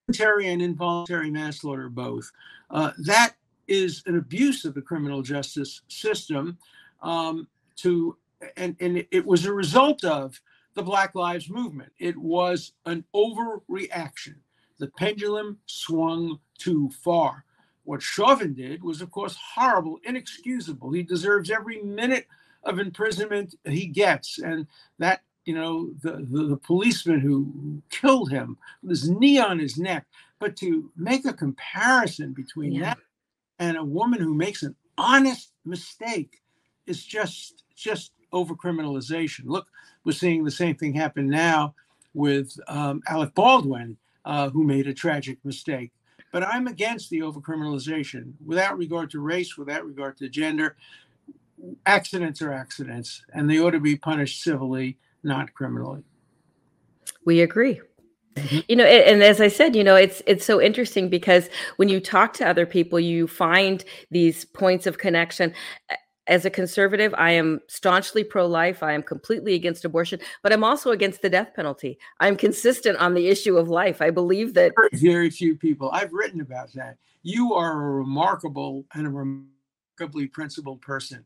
voluntary and involuntary manslaughter both. Uh, that is an abuse of the criminal justice system. Um, to and and it was a result of the Black Lives Movement. It was an overreaction. The pendulum swung too far. What Chauvin did was, of course, horrible, inexcusable. He deserves every minute of imprisonment he gets, and that you know, the, the, the, policeman who killed him with his knee on his neck. But to make a comparison between yeah. that and a woman who makes an honest mistake is just just over criminalization. Look, we're seeing the same thing happen now with um, Alec Baldwin, uh, who made a tragic mistake. But I'm against the overcriminalization without regard to race, without regard to gender. Accidents are accidents, and they ought to be punished civilly not criminally. We agree. Mm-hmm. You know, and as I said, you know, it's it's so interesting because when you talk to other people, you find these points of connection. as a conservative, I am staunchly pro life. I am completely against abortion, but I'm also against the death penalty. I'm consistent on the issue of life. I believe that. Very few people. I've written about that. You are a remarkable and a remarkably principled person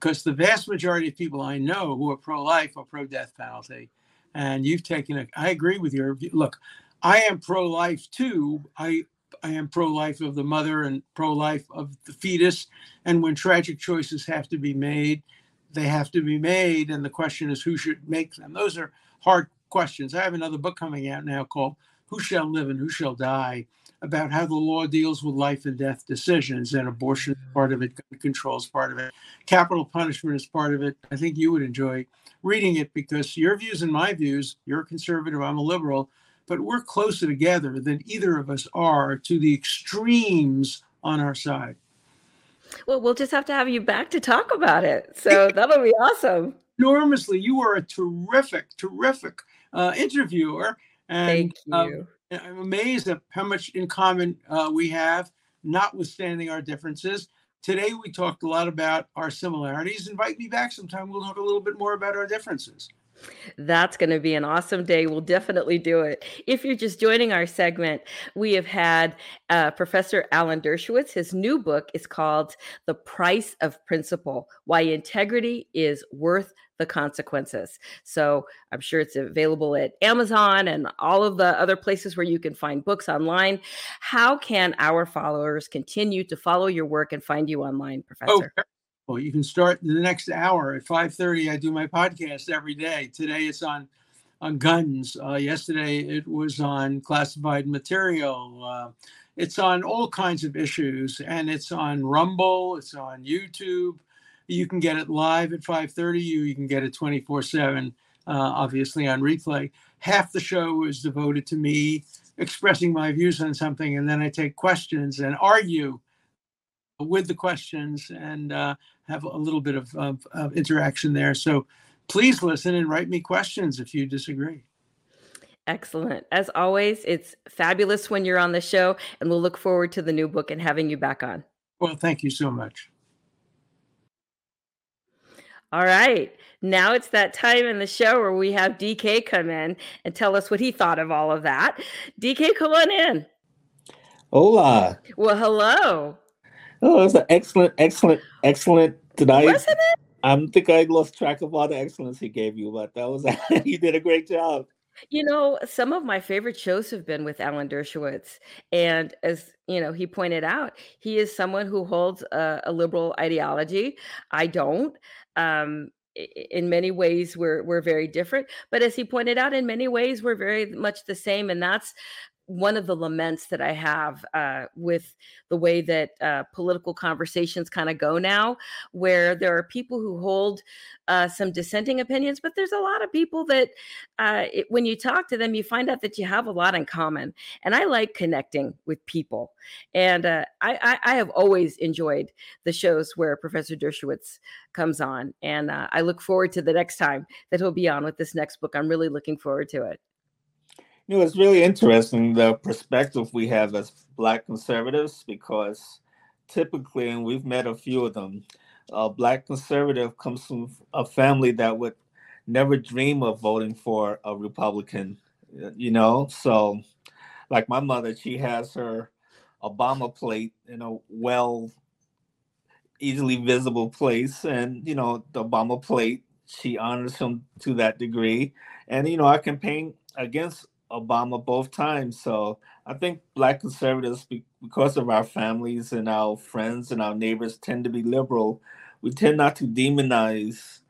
because the vast majority of people I know who are pro life are pro death penalty. And you've taken a, I agree with your look. I am pro life too. I I am pro life of the mother and pro life of the fetus. And when tragic choices have to be made, they have to be made. And the question is who should make them? Those are hard questions. I have another book coming out now called Who Shall Live and Who Shall Die about how the law deals with life and death decisions. And abortion is part of it, gun control is part of it, capital punishment is part of it. I think you would enjoy reading it because your views and my views, you're a conservative, I'm a liberal but we're closer together than either of us are to the extremes on our side. Well, we'll just have to have you back to talk about it. So that'll be awesome. Enormously. You are a terrific, terrific uh, interviewer. And, Thank you. Um, I'm amazed at how much in common uh, we have, notwithstanding our differences. Today, we talked a lot about our similarities. Invite me back sometime. We'll talk a little bit more about our differences. That's going to be an awesome day. We'll definitely do it. If you're just joining our segment, we have had uh, Professor Alan Dershowitz. His new book is called The Price of Principle Why Integrity is Worth the Consequences. So I'm sure it's available at Amazon and all of the other places where you can find books online. How can our followers continue to follow your work and find you online, Professor? Oh, you can start the next hour at 5:30. I do my podcast every day. Today it's on on guns. Uh, yesterday it was on classified material. Uh, it's on all kinds of issues, and it's on Rumble. It's on YouTube. You can get it live at 5:30. You you can get it 24/7. Uh, obviously on replay. Half the show is devoted to me expressing my views on something, and then I take questions and argue with the questions and uh, have a little bit of, of, of interaction there. So please listen and write me questions if you disagree. Excellent. As always, it's fabulous when you're on the show, and we'll look forward to the new book and having you back on. Well, thank you so much. All right. Now it's that time in the show where we have DK come in and tell us what he thought of all of that. DK, come on in. Hola. Well, hello. Oh, it was an excellent, excellent, excellent tonight. Wasn't it? I think I lost track of all the excellence he gave you, but that was you did a great job. You know, some of my favorite shows have been with Alan Dershowitz, and as you know, he pointed out, he is someone who holds a, a liberal ideology. I don't. Um, in many ways we're we're very different but as he pointed out in many ways we're very much the same and that's one of the laments that I have uh, with the way that uh, political conversations kind of go now, where there are people who hold uh, some dissenting opinions, but there's a lot of people that, uh, it, when you talk to them, you find out that you have a lot in common. And I like connecting with people. And uh, I, I, I, have always enjoyed the shows where Professor Dershowitz comes on. And uh, I look forward to the next time that he'll be on with this next book. I'm really looking forward to it. You know, it's really interesting the perspective we have as Black conservatives because typically, and we've met a few of them, a Black conservative comes from a family that would never dream of voting for a Republican, you know? So, like my mother, she has her Obama plate in a well, easily visible place. And, you know, the Obama plate, she honors him to that degree. And, you know, I campaign against Obama both times. So I think black conservatives, because of our families and our friends and our neighbors, tend to be liberal. We tend not to demonize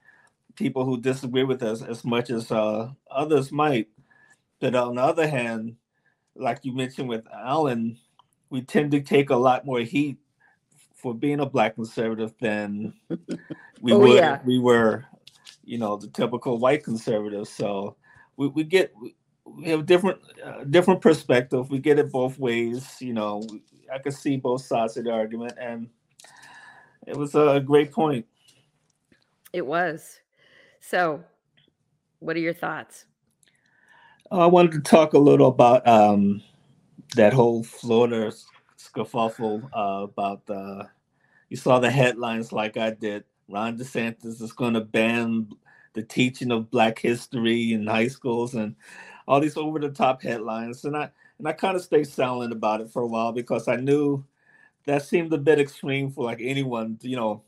people who disagree with us as much as uh, others might. But on the other hand, like you mentioned with Alan, we tend to take a lot more heat for being a black conservative than we oh, yeah. we were, you know, the typical white conservative. So we, we get we have different uh, different perspective. We get it both ways. You know, I could see both sides of the argument, and it was a great point. It was. So, what are your thoughts? I wanted to talk a little about um, that whole Florida scuffle uh, about the. You saw the headlines like I did. Ron DeSantis is going to ban the teaching of Black history in high schools and all these over the top headlines. And I and I kind of stayed silent about it for a while because I knew that seemed a bit extreme for like anyone, you know,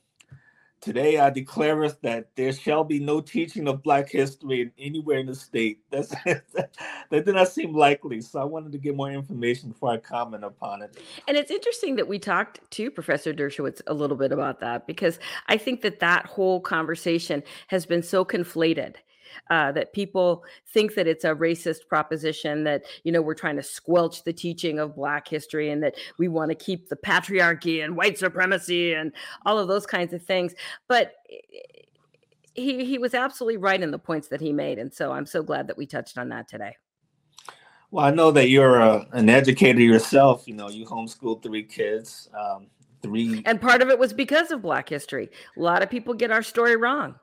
Today I declare that there shall be no teaching of Black history anywhere in the state. That's that did not seem likely. So I wanted to get more information before I comment upon it. And it's interesting that we talked to Professor Dershowitz a little bit about that because I think that that whole conversation has been so conflated uh, that people think that it's a racist proposition that you know we're trying to squelch the teaching of black history and that we want to keep the patriarchy and white supremacy and all of those kinds of things. But he he was absolutely right in the points that he made and so i'm so glad that we touched on that today. Well i know that you're a, an educator yourself you know you homeschooled three kids um, three and part of it was because of black history. A lot of people get our story wrong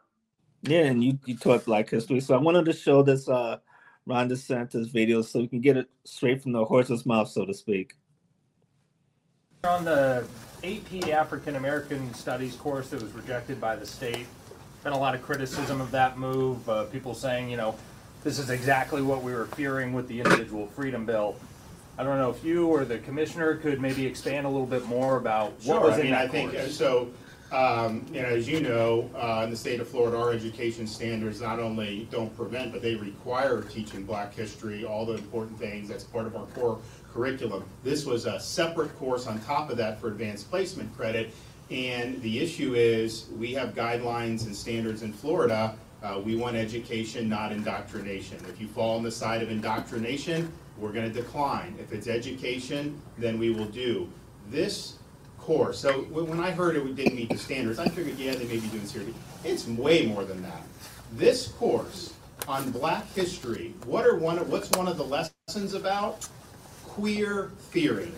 yeah, and you, you taught Black history. So I wanted to show this uh, Ron DeSantis video so we can get it straight from the horse's mouth, so to speak. On the AP African American Studies course that was rejected by the state, been a lot of criticism of that move. Uh, people saying, you know, this is exactly what we were fearing with the individual freedom bill. I don't know if you or the commissioner could maybe expand a little bit more about what sure. was I in mean, that I think course. so. Um, know, as you know, uh, in the state of Florida, our education standards not only don't prevent, but they require teaching black history, all the important things. That's part of our core curriculum. This was a separate course on top of that for advanced placement credit. And the issue is we have guidelines and standards in Florida. Uh, we want education, not indoctrination. If you fall on the side of indoctrination, we're going to decline. If it's education, then we will do. This course. So when I heard it we didn't meet the standards, I figured, yeah, they may be doing here. It's way more than that. This course on black history, what are one of, what's one of the lessons about? Queer theory.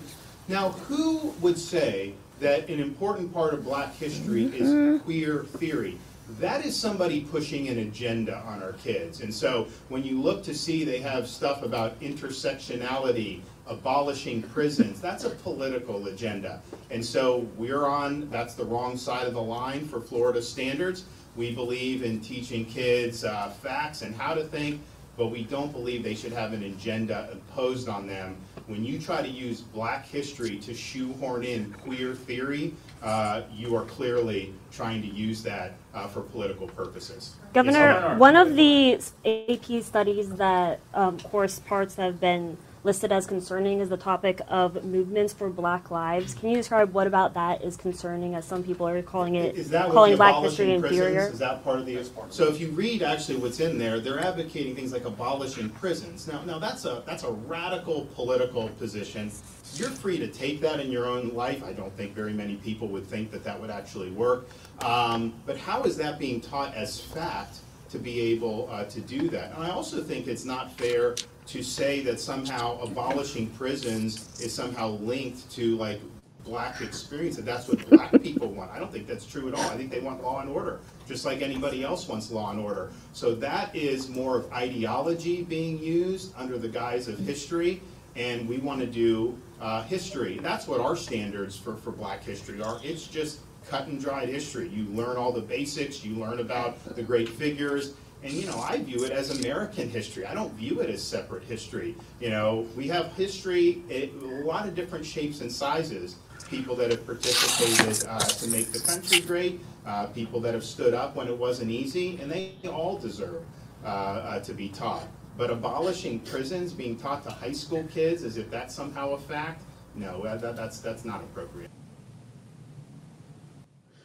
Now, who would say that an important part of black history is mm-hmm. queer theory? That is somebody pushing an agenda on our kids. And so when you look to see they have stuff about intersectionality, abolishing prisons, that's a political agenda. And so we're on, that's the wrong side of the line for Florida standards. We believe in teaching kids uh, facts and how to think, but we don't believe they should have an agenda imposed on them. When you try to use black history to shoehorn in queer theory, uh, you are clearly trying to use that uh, for political purposes. Governor, yes, one of the AP studies that um, course parts have been listed as concerning is the topic of movements for Black lives. Can you describe what about that is concerning, as some people are calling it, is that calling Black history inferior? Is that part of the? So if you read actually what's in there, they're advocating things like abolishing prisons. Now, now that's a that's a radical political position. You're free to take that in your own life. I don't think very many people would think that that would actually work. Um, but how is that being taught as fact? to be able uh, to do that. And I also think it's not fair to say that somehow abolishing prisons is somehow linked to like black experience, that that's what black people want. I don't think that's true at all. I think they want law and order, just like anybody else wants law and order. So that is more of ideology being used under the guise of history, and we want to do uh, history. That's what our standards for, for black history are. It's just cut and dried history. You learn all the basics, you learn about the great figures, and you know, I view it as American history. I don't view it as separate history. You know, we have history, a lot of different shapes and sizes. People that have participated uh, to make the country great, uh, people that have stood up when it wasn't easy, and they all deserve uh, uh to be taught. But abolishing prisons, being taught to high school kids as if that's somehow a fact, no, that, that's that's not appropriate.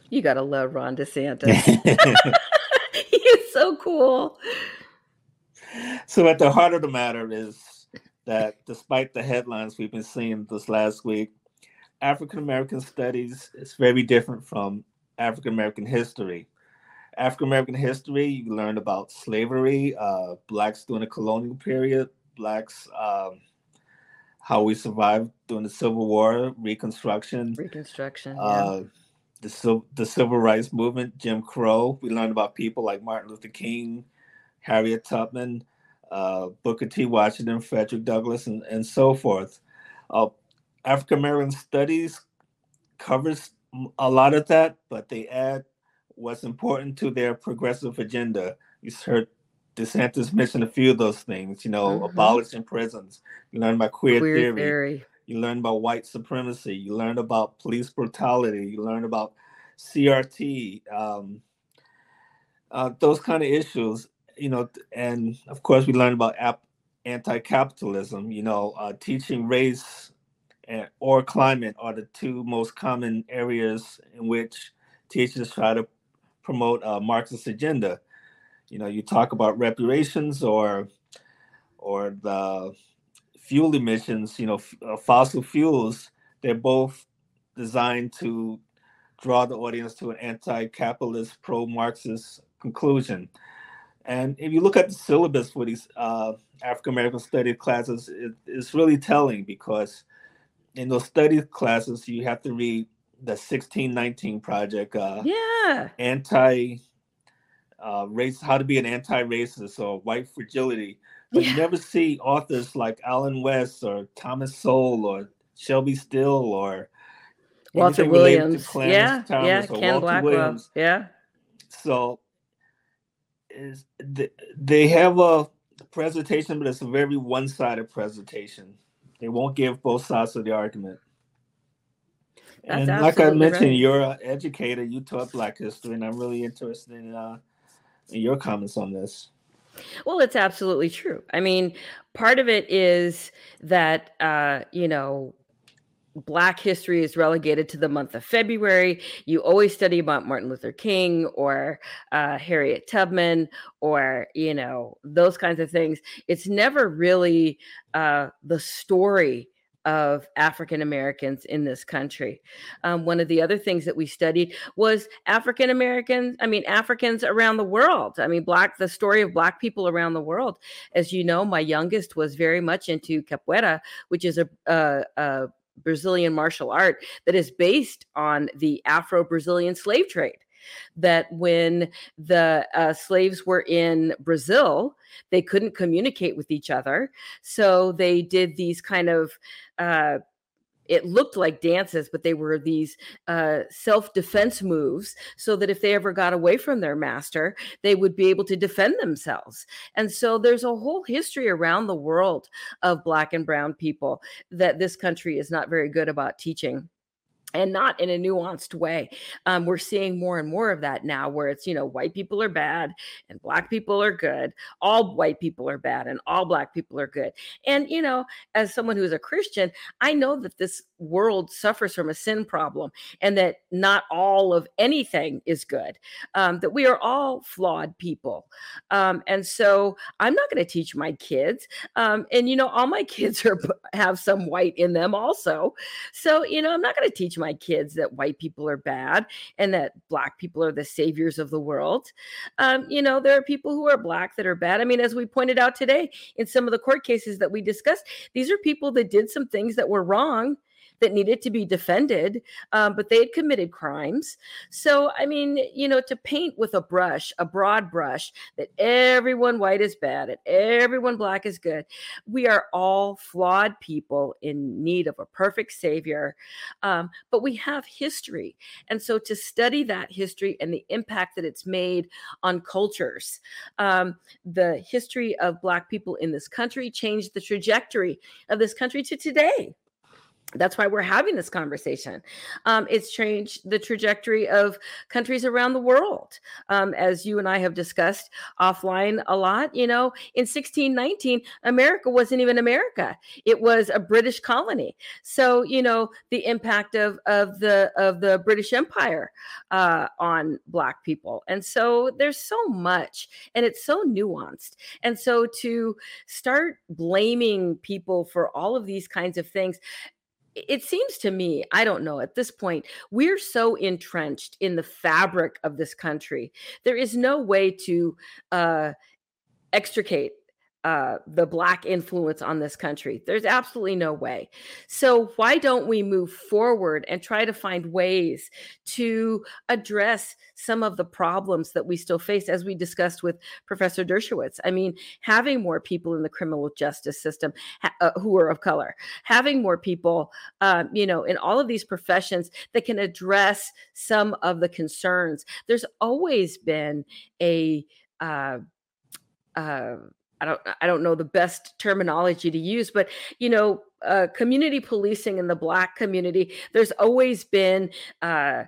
You gotta love Ron DeSantis. so cool. So, at the heart of the matter is that despite the headlines we've been seeing this last week, African American studies is very different from African American history. African American history, you learn about slavery, uh, blacks during the colonial period, blacks, um, how we survived during the Civil War, Reconstruction. Reconstruction. Uh, yeah the, the civil rights movement, Jim Crow. We learned about people like Martin Luther King, Harriet Tubman, uh, Booker T. Washington, Frederick Douglass, and, and so forth. Uh, African American studies covers a lot of that, but they add what's important to their progressive agenda. You heard DeSantis mention a few of those things, you know, mm-hmm. abolishing prisons. You learn about queer, queer theory. theory. You learn about white supremacy. You learn about police brutality. You learn about CRT. Um, uh, those kind of issues, you know, and of course we learn about ap- anti-capitalism. You know, uh, teaching race and, or climate are the two most common areas in which teachers try to promote a Marxist agenda. You know, you talk about reparations or or the fuel emissions. You know, f- uh, fossil fuels. They're both designed to draw the audience to an anti-capitalist, pro-Marxist conclusion. And if you look at the syllabus for these uh, African American studies classes, it, it's really telling because in those study classes you have to read the 1619 project. Uh, yeah. Anti uh, race, how to be an anti-racist or white fragility. But yeah. you never see authors like Allen West or Thomas Sowell or Shelby Steele or Walter Williams. yeah, Thomas yeah, Ken Walter Blackwell. Williams. Yeah. So is the, they have a presentation, but it's a very one-sided presentation. They won't give both sides of the argument. That's and like I mentioned, right. you're an educator. You taught Black history, and I'm really interested in, uh, in your comments on this. Well, it's absolutely true. I mean, part of it is that uh, you know Black history is relegated to the month of February. You always study about Martin Luther King or uh, Harriet Tubman or, you know, those kinds of things. It's never really uh, the story of African Americans in this country. Um, one of the other things that we studied was African Americans, I mean, Africans around the world. I mean, Black, the story of Black people around the world. As you know, my youngest was very much into capoeira, which is a, a, a Brazilian martial art that is based on the Afro Brazilian slave trade. That when the uh, slaves were in Brazil, they couldn't communicate with each other. So they did these kind of uh, it looked like dances, but they were these uh, self defense moves so that if they ever got away from their master, they would be able to defend themselves. And so there's a whole history around the world of Black and Brown people that this country is not very good about teaching and not in a nuanced way. Um, we're seeing more and more of that now, where it's, you know, white people are bad and black people are good. All white people are bad and all black people are good. And, you know, as someone who's a Christian, I know that this world suffers from a sin problem and that not all of anything is good, um, that we are all flawed people. Um, and so I'm not going to teach my kids. Um, and, you know, all my kids are have some white in them also. So, you know, I'm not going to teach my kids that white people are bad and that black people are the saviors of the world. Um, you know, there are people who are black that are bad. I mean, as we pointed out today in some of the court cases that we discussed, these are people that did some things that were wrong that needed to be defended, um, but they had committed crimes. So, I mean, you know, to paint with a brush, a broad brush, that everyone white is bad and everyone black is good, we are all flawed people in need of a perfect savior. Um, but we have history. And so to study that history and the impact that it's made on cultures, um, the history of black people in this country changed the trajectory of this country to today that's why we're having this conversation. Um, it's changed the trajectory of countries around the world. Um, as you and I have discussed offline a lot, you know, in 1619, America wasn't even America. It was a British colony. So, you know, the impact of, of the of the British Empire uh, on black people. And so there's so much and it's so nuanced. And so to start blaming people for all of these kinds of things it seems to me, I don't know, at this point, we're so entrenched in the fabric of this country. There is no way to uh, extricate uh, the black influence on this country. There's absolutely no way. So why don't we move forward and try to find ways to address some of the problems that we still face, as we discussed with Professor Dershowitz? I mean, having more people in the criminal justice system uh, who are of color, having more people, uh, you know, in all of these professions that can address some of the concerns. There's always been a uh, uh, I don't I don't know the best terminology to use, but you know, uh, community policing in the Black community. There's always been uh,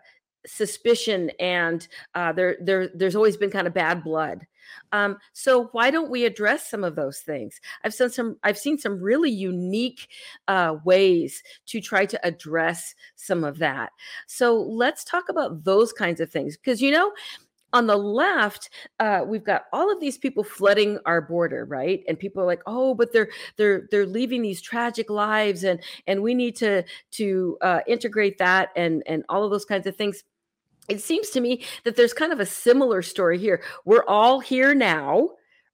suspicion, and uh, there there there's always been kind of bad blood. Um, so why don't we address some of those things? I've seen some I've seen some really unique uh, ways to try to address some of that. So let's talk about those kinds of things because you know on the left uh, we've got all of these people flooding our border right? And people are like oh but they're they're they're leaving these tragic lives and and we need to to uh, integrate that and and all of those kinds of things. It seems to me that there's kind of a similar story here. We're all here now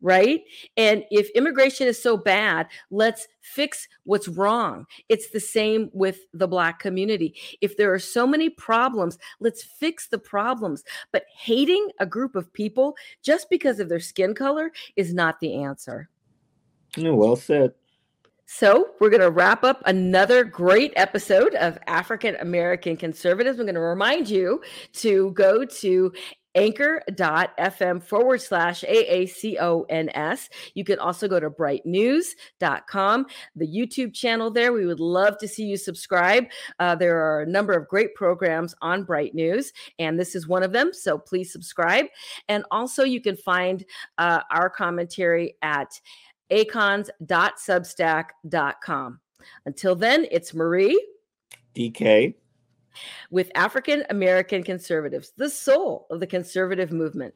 right? And if immigration is so bad, let's fix what's wrong. It's the same with the Black community. If there are so many problems, let's fix the problems. But hating a group of people just because of their skin color is not the answer. Mm, well said. So, we're going to wrap up another great episode of African American Conservatives. I'm going to remind you to go to anchor.fm forward slash AACONS. You can also go to brightnews.com, the YouTube channel there. We would love to see you subscribe. Uh, there are a number of great programs on Bright News, and this is one of them. So please subscribe. And also, you can find uh, our commentary at acons.substack.com. Until then, it's Marie. DK with African American conservatives, the soul of the conservative movement.